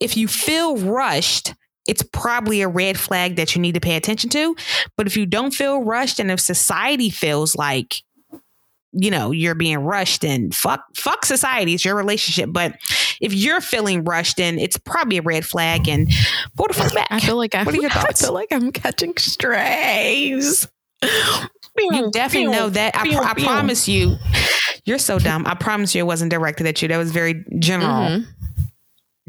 if you feel rushed it's probably a red flag that you need to pay attention to. But if you don't feel rushed and if society feels like you know you're being rushed and fuck fuck society. It's your relationship. But if you're feeling rushed then it's probably a red flag and pull the fuck back. I feel like I, What are your [laughs] I thoughts? feel like I'm catching strays. you definitely know that. I, Pew, I promise you you're so dumb. I promise you it wasn't directed at you. That was very general. Mhm.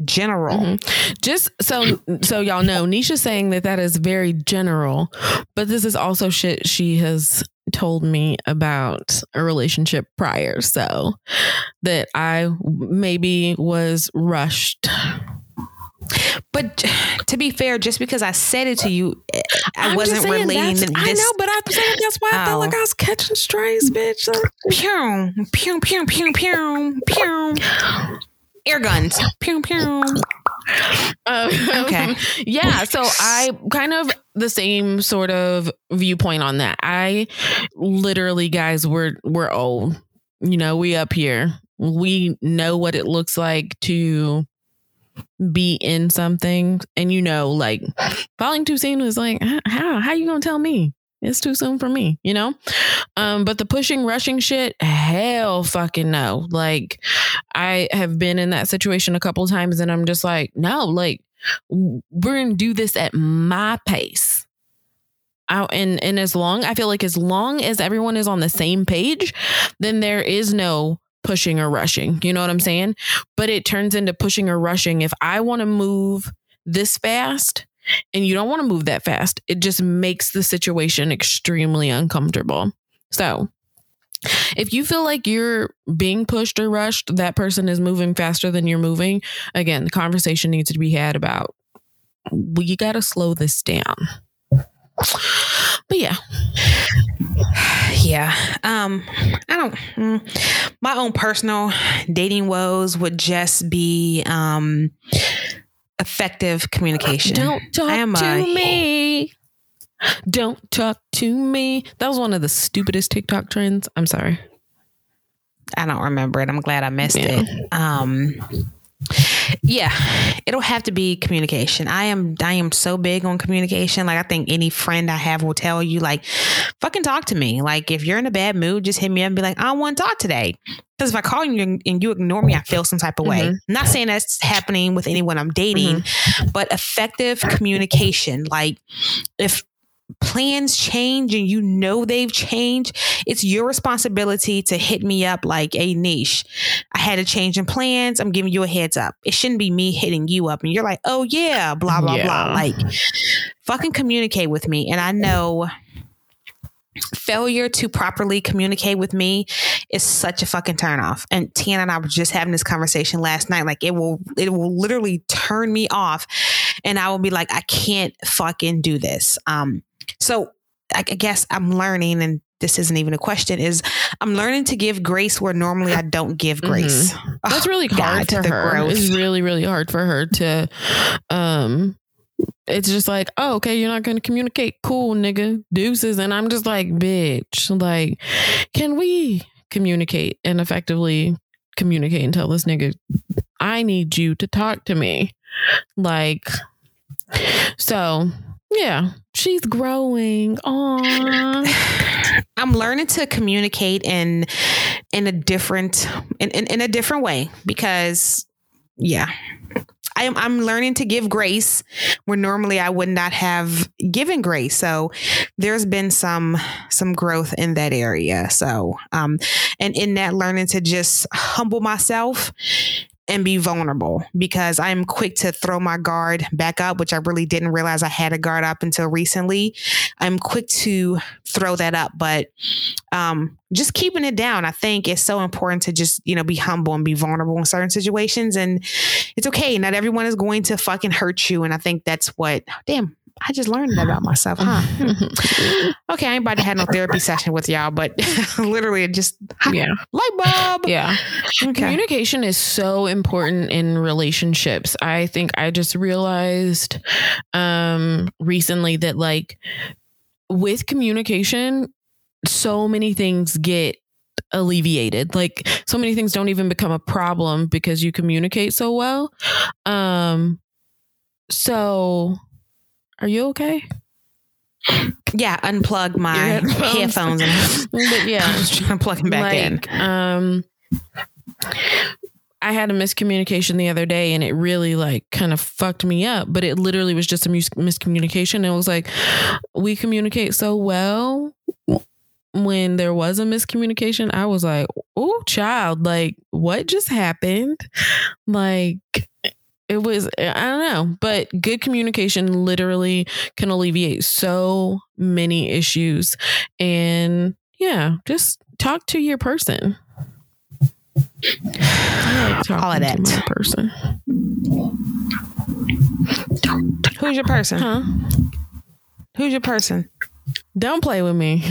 General Mhm. Just so so y'all know, Nisha's saying that that is very general, but this is also shit she has told me about a relationship prior. So that I maybe was rushed. but to be fair just because i said it to you i I'm wasn't relating this I know, but I'm saying that's why I felt Oh. like I was catching strays, bitch. pew pew pew pew pew pew air guns pew pew Um, Okay. [laughs] yeah. So I kind of the same sort of viewpoint on that. I literally, guys, we're we're old. You know, we up here. We know what it looks like to be in something, and you know, like falling too soon is like how how you gonna tell me? It's too soon for me, you know? Um, but the pushing, rushing shit, hell fucking no. Like, I have been in that situation a couple times and I'm just like, no, like, we're gonna do this at my pace. I, and and as long I feel like as long as everyone is on the same page, then there is no pushing or rushing. You know what I'm saying? But it turns into pushing or rushing. If I want to move this fast and you don't want to move that fast, it just makes the situation extremely uncomfortable. So, if you feel like you're being pushed or rushed, that person is moving faster than you're moving. Again, the conversation needs to be had about we got to slow this down. But yeah. [sighs] Yeah. Um I don't mm, my own personal dating woes would just be um effective communication. Don't talk to me. Don't talk to me. That was one of the stupidest TikTok trends. I'm sorry. I don't remember it. I'm glad I missed yeah. it. Um yeah, it'll have to be communication. I am I am so big on communication. Like I think any friend I have will tell you like fucking talk to me. Like if you're in a bad mood, just hit me up and be like, I want to talk today. Because if I call you and you ignore me, I feel some type of way. Mm-hmm. I'm not saying that's happening with anyone I'm dating, mm-hmm. but effective communication. Like if plans change and you know they've changed, it's your responsibility to hit me up like a niche. I had a change in plans. I'm giving you a heads up. It shouldn't be me hitting you up and you're like, oh yeah, blah, blah, yeah. blah. Like fucking communicate with me. And I know failure to properly communicate with me is such a fucking turn off. And Tiana and I were just having this conversation last night. Like it will, it will literally turn me off. And I will be like, I can't fucking do this. Um, so I guess I'm learning, and this isn't even a question, is I'm learning to give grace where normally I don't give mm-hmm. grace. Mm-hmm. That's really oh, hard God, for her. Growth. It's really, really hard for her to um it's just like, oh, okay, you're not going to communicate. Cool, nigga. Deuces. And I'm just like, bitch, like, can we communicate and effectively communicate and tell this nigga, I need you to talk to me? Like, so yeah, she's growing. Aww. [laughs] I'm learning to communicate in in a different in, in, in a different way because yeah. I am I'm learning to give grace where normally I would not have given grace. So there's been some some growth in that area. So um and in that learning to just humble myself and be vulnerable because I'm quick to throw my guard back up, which I really didn't realize I had a guard up until recently. I'm quick to throw that up, but um, just keeping it down, I think is so important to just, you know, be humble and be vulnerable in certain situations. And it's okay. Not everyone is going to fucking hurt you. And I think that's what, damn, I just learned that about myself, huh? [laughs] okay, I ain't about to have no therapy session with y'all, but [laughs] literally just [laughs] yeah, light bulb. Yeah, okay. communication is so important in relationships. I think I just realized um recently that like with communication, so many things get alleviated. Like so many things don't even become a problem because you communicate so well. Um so are you okay? Yeah, unplug my headphones. headphones [laughs] yeah, [laughs] I was trying to plug them back like, in. Um, I had a miscommunication the other day, and it really like kind of fucked me up. But it literally was just a mis- miscommunication. It was like we communicate so well. When there was a miscommunication, I was like, "Oh, child! Like, what just happened? Like." it was i don't know but good communication literally can alleviate so many issues and yeah just talk to your person like Call it it. person who's your person huh who's your person don't play with me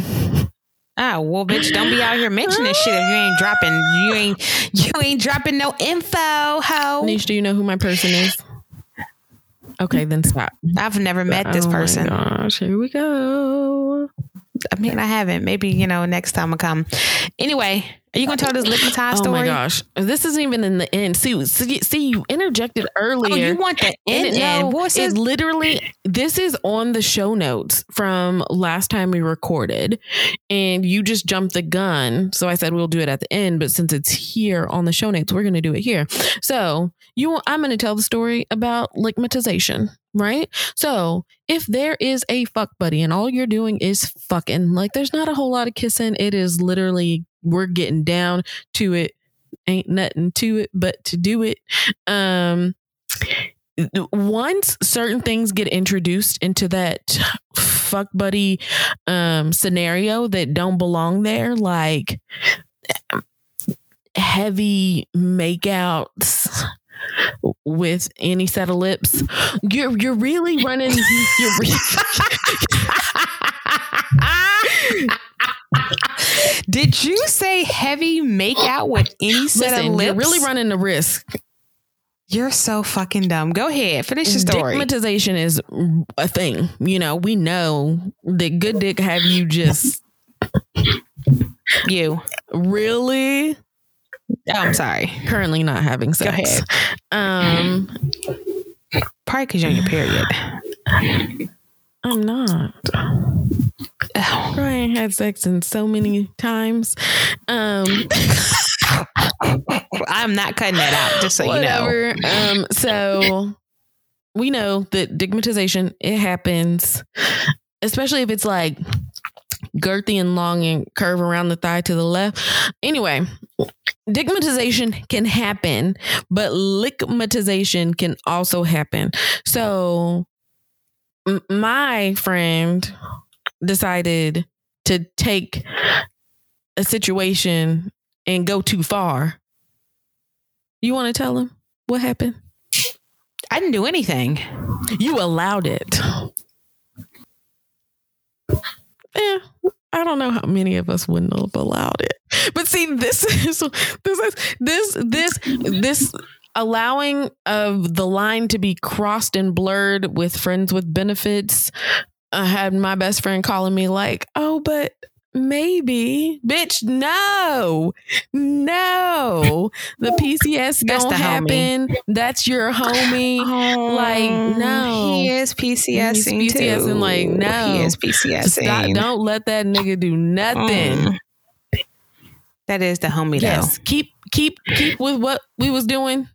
Ah, well, bitch! Don't be out here mentioning shit if you ain't dropping. You ain't you ain't dropping no info, ho. Niche, do you know who my person is? Okay, then stop. I've never met this oh person. gosh, here we go. I mean, I haven't. Maybe you know next time I come. Anyway, are you gonna tell this lick tie story? Oh my gosh, this isn't even in the end. See, see, see you interjected earlier. Oh, you want the end? No, it literally. This is on the show notes from last time we recorded, and you just jumped the gun. So I said we'll do it at the end, but since it's here on the show notes, we're gonna do it here. So you, I'm gonna tell the story about lickmatization right? So if there is a fuck buddy and all you're doing is fucking, like there's not a whole lot of kissing. It is literally we're getting down to it ain't nothing to it but to do it. Um, once certain things get introduced into that fuck buddy um, scenario that don't belong there, like heavy makeouts with any set of lips, you're you're really running. [laughs] You're re- Did you say heavy makeout with any set Listen, of lips? you're really running the risk. You're so fucking dumb. Go ahead, finish the story. Stigmatization is a thing. You know, we know that good dick have you just you really. Oh, I'm sorry. Currently not having sex. Go ahead. Um, Probably because you're on your period. I'm not. Oh. Brian had sex in so many times. Um, I'm not cutting that out, just so whatever. you know. Um, so we know that dickmatization it happens, especially if it's like girthy and long and curve around the thigh to the left. Anyway, dickmatization can happen, but lickmatization can also happen. So m- my friend decided to take a situation and go too far. You want to tell him what happened? I didn't do anything. You allowed it. Yeah, I don't know how many of us wouldn't have allowed it. But see, this [laughs] is this is this this this allowing of the line to be crossed and blurred with friends with benefits. I had my best friend calling me like, "Oh, but maybe, bitch, no, no, the [laughs] PCS That's gonna the homie. happen. That's your homie. Like, no. He is PCSing He's PCSing, like, no. He is PCSing. Stop, don't let that nigga do nothing. Mm. That is the homie Yes, keep keep keep with what we was doing,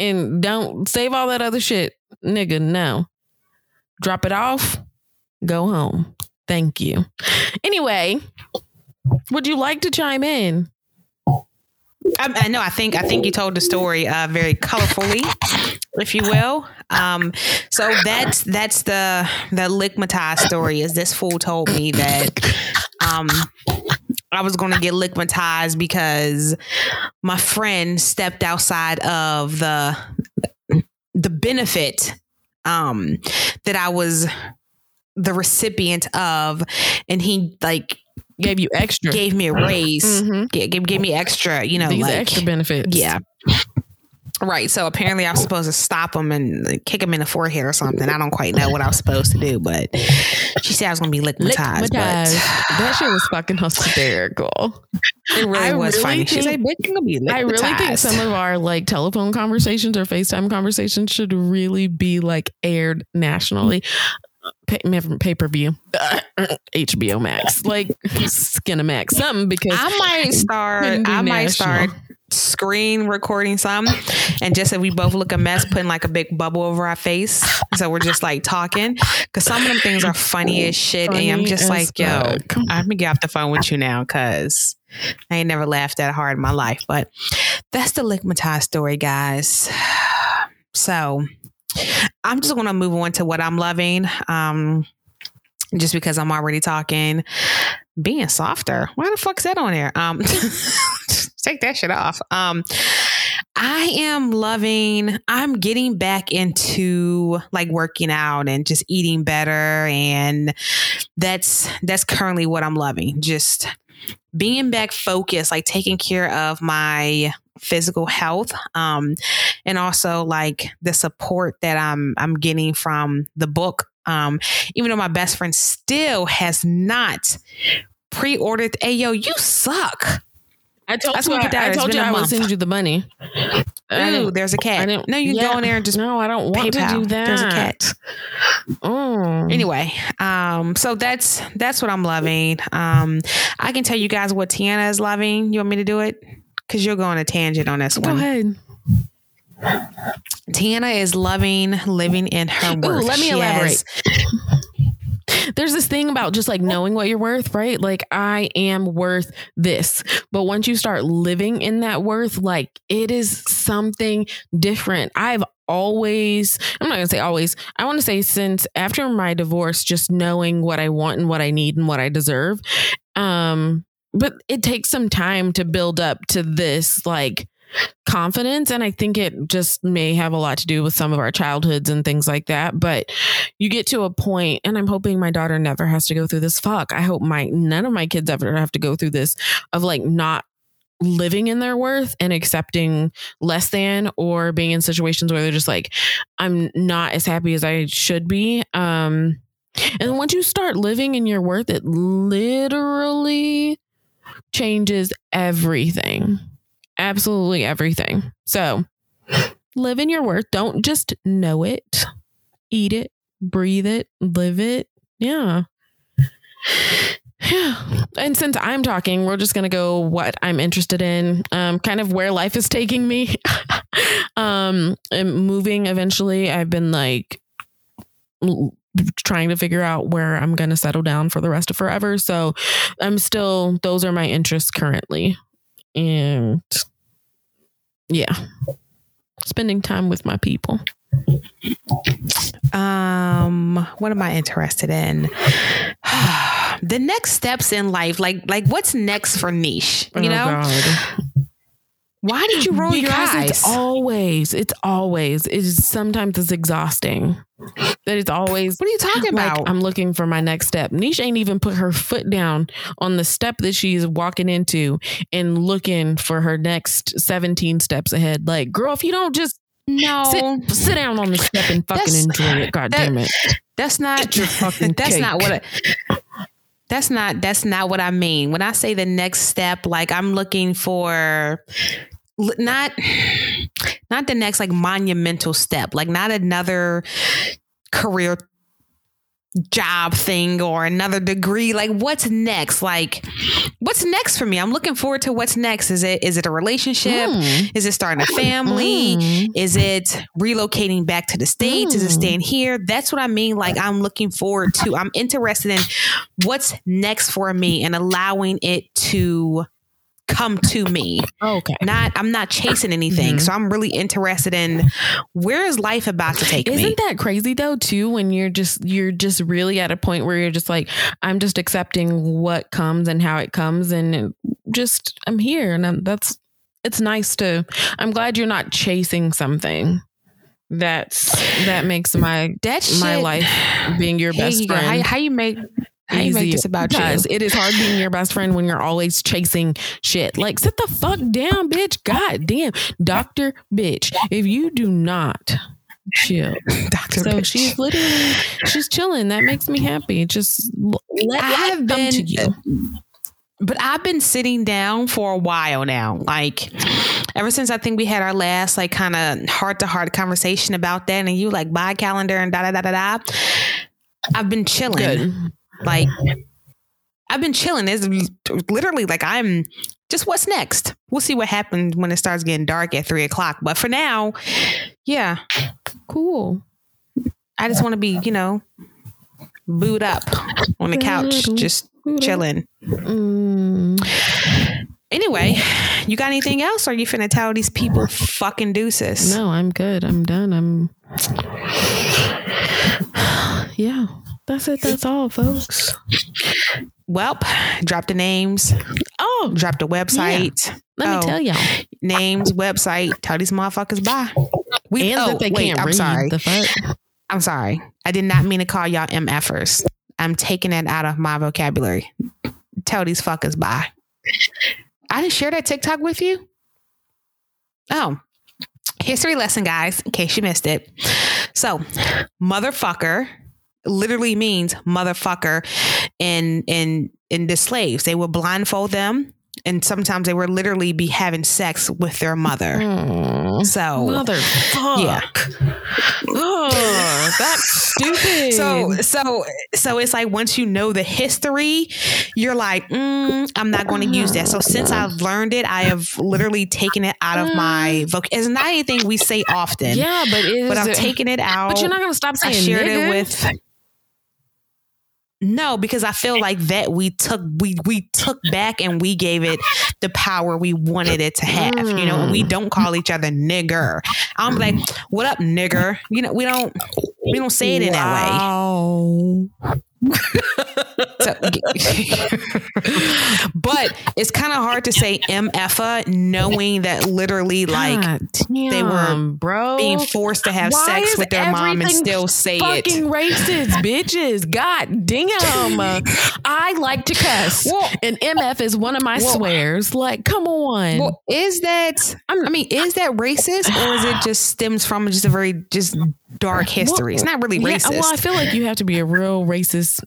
and don't save all that other shit, nigga. No, drop it off. Go home. Thank you. Anyway, would you like to chime in? I, I know. I think. I think you told the story uh, very colorfully, if you will. Um, so that's that's the the lickmatized story. Is this fool told me that um, I was going to get lickmatized because my friend stepped outside of the the benefit um, that I was the recipient of, and he like Gave you extra. gave me a raise, Mhm. gave, gave, me extra, you know, These like extra benefits. yeah. Right. So apparently I was supposed to stop him and kick him in the forehead or something. I don't quite know what I was supposed to do, but she said I was going to be lickmatized. But that shit was fucking hysterical. [laughs] it really I was really funny. She's like, think- bitch, you're going to be lickmatized. I really think some of our like telephone conversations or FaceTime conversations should really be like aired nationally. Pay per view, HBO [coughs] Max, [laughs] like Skinamax, something because I might start. I might start screen recording some, and just if we both look a mess, putting like a big bubble over our face, so we're just like talking. Because some of them things are funny as shit, and I'm just like, yo, fuck. I'm gonna get off the phone with you now, because I ain't never laughed that hard in my life. But that's the lickmatized story, guys. [sighs] So I'm just gonna move on to what I'm loving. Um, just because I'm already talking being softer. Why the fuck's that on there? Um, [laughs] take that shit off. Um, I am loving. I'm getting back into like working out and just eating better, and that's that's currently what I'm loving. Just being back focused, like taking care of my physical health, um, and also like the support that I'm I'm getting from the book. Um, even though my best friend still has not pre-ordered. Hey, yo, you suck. I told That's you, I. I told you I would send you the money. Ooh, there's a cat. No, you yeah. go in there and just no, I don't want PayPal. to do that. There's a cat. Mm. Anyway, um, so that's that's what I'm loving. Um, I can tell you guys what Tiana is loving. You want me to do it? Because you're going a tangent on this Go one. Go ahead. Tiana is loving living in her Ooh, let me She elaborate. has- there's this thing about just like knowing what you're worth, right? Like I am worth this. But once you start living in that worth, like it is something different. I've always, I'm not going to say always, I want to say since after my divorce, just knowing what I want and what I need and what I deserve. Um, but it takes some time to build up to this like confidence and i think it just may have a lot to do with some of our childhoods and things like that but you get to a point and i'm hoping my daughter never has to go through this. Fuck i hope my none of my kids ever have to go through this of like not living in their worth and accepting less than or being in situations where they're just like i'm not as happy as i should be um and once you start living in your worth it literally changes everything. Absolutely everything. So live in your worth. Don't just know it. Eat it. Breathe it. Live it. Yeah. Yeah. And since I'm talking, we're just going to go what I'm interested in, um, kind of where life is taking me. [laughs] um, and moving eventually. I've been like trying to figure out where I'm going to settle down for the rest of forever. So I'm still, those are my interests currently. And yeah, spending time with my people. Um, what am I interested in? [sighs] the next steps in life, like like what's next for niche? You oh, know? God. Why did you roll because your eyes? It's always, it's always, it's sometimes it's exhausting. That it's always What are you talking like, about? I'm looking for my next step. Niche ain't even put her foot down on the step that she's walking into and looking for her next 17 steps ahead. Like, girl, if you don't just no. Sit, sit down on the step and fucking that's, enjoy it. God that, damn it. That's not your fucking [laughs] That's cake. not what I, That's not that's not what I mean. When I say the next step, like I'm looking for not not the next like monumental step, like not another career job thing or another degree like what's next like what's next for me i'm looking forward to what's next is it is it a relationship mm. is it starting a family mm. is it relocating back to the states mm. is it hmm. staying here that's what i mean like i'm looking forward to i'm interested in what's next for me and allowing it to come to me. Okay. Not I'm not chasing anything. Mm-hmm. So I'm really interested in where is life about to take Isn't me. Isn't that crazy though too when you're just you're just really at a point where you're just like I'm just accepting what comes and how it comes and just I'm here and I'm, that's it's nice to I'm glad you're not chasing something that's that makes my that my life being your best you friend. How, how, you make how you make this about because you? It is hard being your best friend when you're always chasing shit. Like, sit the fuck down, bitch. God damn. Doctor, bitch. If you do not chill. [laughs] Doctor, so bitch. she's literally, she's chilling. That makes me happy. Just let, I have been, to you. But I've been sitting down for a while now. Like, ever since I think we had our last, like, kind of heart to heart conversation about that, and you like buy calendar and da da da da da. I've been chilling. Good like I've been chilling. It's literally like I'm just what's next. We'll see what happens when it starts getting dark at three o'clock. But for now, yeah, cool. I just want to be, you know, booed up on the couch, just chilling. Mm. Anyway, you got anything else? Or are you finna tell these people fucking deuces? No, I'm good. I'm done. I'm. [sighs] yeah. That's it. That's all, folks. Well, drop the names. Oh, drop the website. Yeah. Let oh, me tell y'all. Names, website. Tell these motherfuckers bye. We, and oh, that they wait, can't I'm read sorry. the fuck. I'm sorry. I did not mean to call y'all MFers. I'm taking it out of my vocabulary. Tell these fuckers bye. I didn't share that TikTok with you. Oh, history lesson, guys, in case you missed it. So, motherfucker literally means motherfucker in in in the slaves. They would blindfold them and sometimes they would literally be having sex with their mother. Mm, so motherfucker. Yeah. oh, that's stupid. So so so it's like once you know the history, you're like, mm, I'm not going to use that. So since I've learned it, I have literally taken it out of my mm. voc. It's not anything we say often. Yeah, but but I'm taking it out. But you're not going to stop saying. I shared it with No, because I feel like that we took we we took back and we gave it the power we wanted it to have. Mm. You know, we mm. don't call each other nigger. I'm like, what up, nigger? You know, we don't we don't say it in wow. that way. So, but it's kind of hard to say MFA knowing that literally like damn, they were bro being forced to have Why sex with their mom and still say fucking it. racist bitches. God damn. I like to cuss. Well, and MF is one of my well, swears. Like, come on. Well, is that I mean, is that racist or is it just stems from just a very just dark history? Well, it's not really racist. Yeah, well, I feel like you have to be a real racist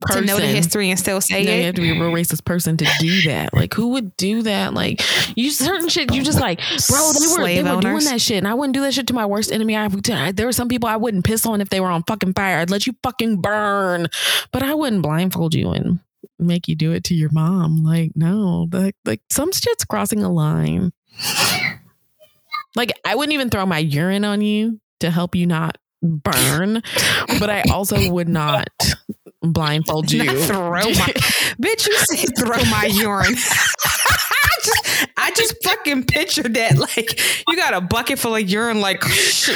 Person. to know the history and still say it. You have to be a real racist person to do that. Like, who would do that? Like, you certain shit. You just like, bro, they were they were doing that shit, and I wouldn't do that shit to my worst enemy. I there were some people I wouldn't piss on if they were on fucking fire. I'd let you fucking burn, but I wouldn't blindfold you and make you do it to your mom. Like, no, like like some shit's crossing a line. Like, I wouldn't even throw my urine on you to help you not burn, but I also would not blindfold you. throw my [laughs] bitch. You say throw my urine. [laughs] I just fucking pictured that. Like, you got a bucket full of urine. Like,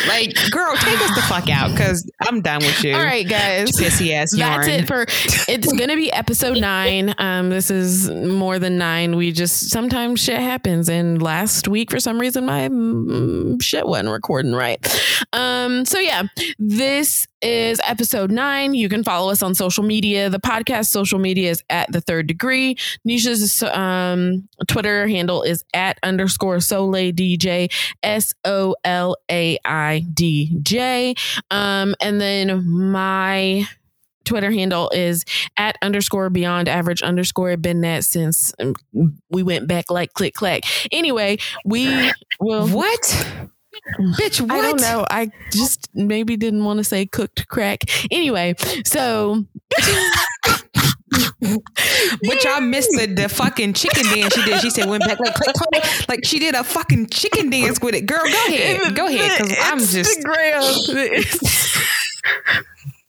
like, girl, take us the fuck out because I'm done with you. All right, guys. Pissy ass That's it for. It's gonna be episode nine. Um, this is more than nine. We just sometimes shit happens, and last week for some reason my mm, shit wasn't recording right. Um, so yeah, this is episode nine. You can follow us on social media. The podcast social media is at the third degree. Nisha's um, Twitter handle is at underscore Soleil DJ, S O L A I D J. Um, and then my Twitter handle is at underscore beyond average underscore been that since um, we went back like click clack. Anyway, we [laughs] will what? [sighs] Bitch, what? I don't know. I just maybe didn't want to say cooked crack. Anyway, so [laughs] but y'all missed the, the fucking chicken dance she did. She said went back like like, like she did a fucking chicken dance with it. Girl, go ahead. Go ahead. Cause I'm just [laughs]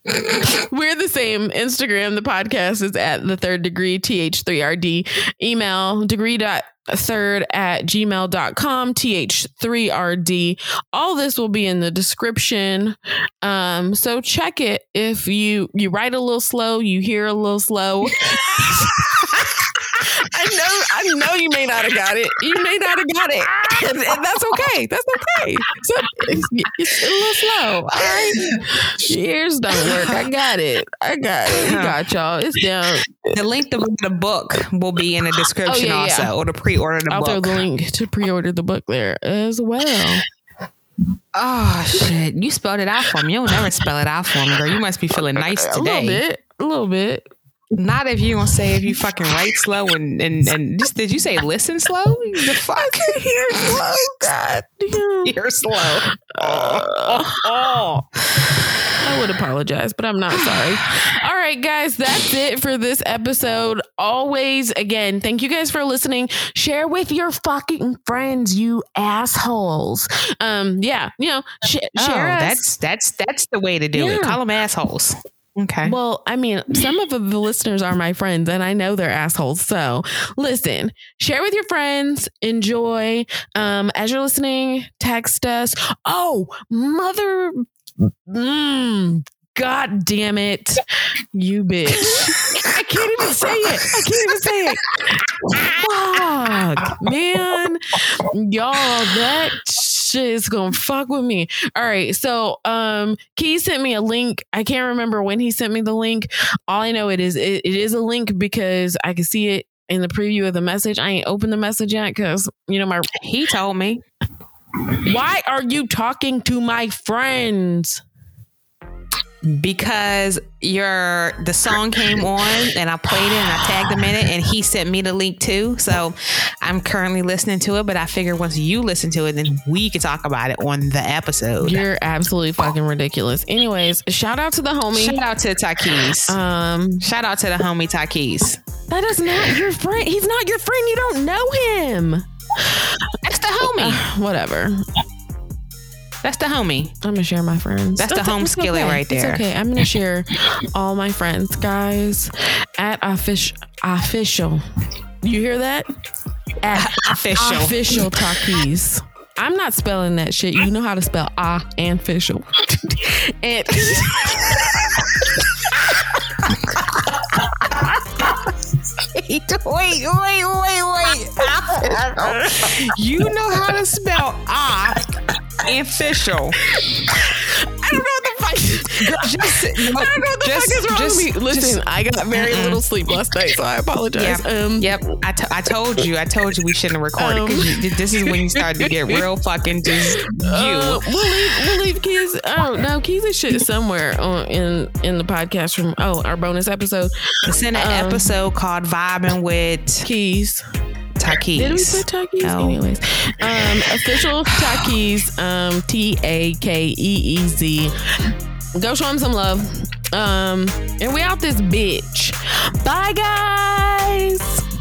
[laughs] We're the same. Instagram, the podcast is at the third degree, TH3RD. Email degree dot third at gmail.com, th3rd. All this will be in the description. Um, so check it if you you write a little slow, you hear a little slow. [laughs] I know, you may not have got it. You may not have got it, and, and that's okay. That's okay. So it's, it's, a little slow. All right, ears don't work. I got it. I got it. We got y'all. It's down. The link to the book will be in the description oh, yeah, also, yeah. or to pre-order the I'll book. I'll throw the link to pre-order the book there as well. Oh shit! You spelled it out for me. You'll never spell it out for me, girl. You must be feeling nice today. A little bit. A little bit. Not if you gonna say if you fucking write slow and and and just, did you say listen slow? The fuck hear slow? God. Hear slow. Uh, oh. I would apologize, but I'm not sorry. [sighs] All right, guys, that's it for this episode. Always, again, thank you guys for listening. Share with your fucking friends, you assholes. Um, yeah, you know, sh- share. Oh, that's that's that's the way to do yeah. it. Call them assholes. Okay. Well, I mean, some of the listeners are my friends and I know they're assholes. So listen, share with your friends, enjoy. Um, as you're listening, text us. Oh, mother. Mm, God damn it, you bitch. I can't even say it. I can't even say it. Fuck, man. Y'all, that shit is gonna fuck with me. All right. So um Key sent me a link. I can't remember when he sent me the link. All I know it is it, it is a link because I can see it in the preview of the message. I ain't opened the message yet because you know my he told me. Why are you talking to my friends? Because your the song came on and I played it and I tagged him in it and he sent me the link too. So I'm currently listening to it, but I figure once you listen to it, then we can talk about it on the episode. You're absolutely fucking ridiculous. Anyways, shout out to the homie. Shout out to Takeez. Um, shout out to the homie Takeez. That is not your friend. He's not your friend. You don't know him. That's the homie. Uh, [sighs] whatever. That's the homie. I'm gonna share my friends. That's the home it's skillet okay. right there. It's okay. I'm gonna share all my friends, guys, at official. Official. You hear that? At Official. official Takeez. I'm not spelling that shit. You know how to spell ah and official. [laughs] and Wait, [laughs] wait, wait, wait, wait. you know how to spell ah official. I don't know what the fuck. Just, I don't know what the just- fuck is wrong just- with me. Listen, just- I got very little sleep last night, so I apologize. Yeah. Um, Yep, I, t- I told you, I told you we shouldn't have recorded Um. because this is when you start to get [laughs] real fucking just you. Uh, we'll leave we'll leave keys. Oh no, keys is shit somewhere on in in the podcast from oh our bonus episode. it's in an um, episode called "Vibing with Keys. Takeez." Did we say Takeez? No. Anyways, um, official Takeez. Um, T A K E E Z. Go show him some love. Um, and we out this bitch. Bye guys.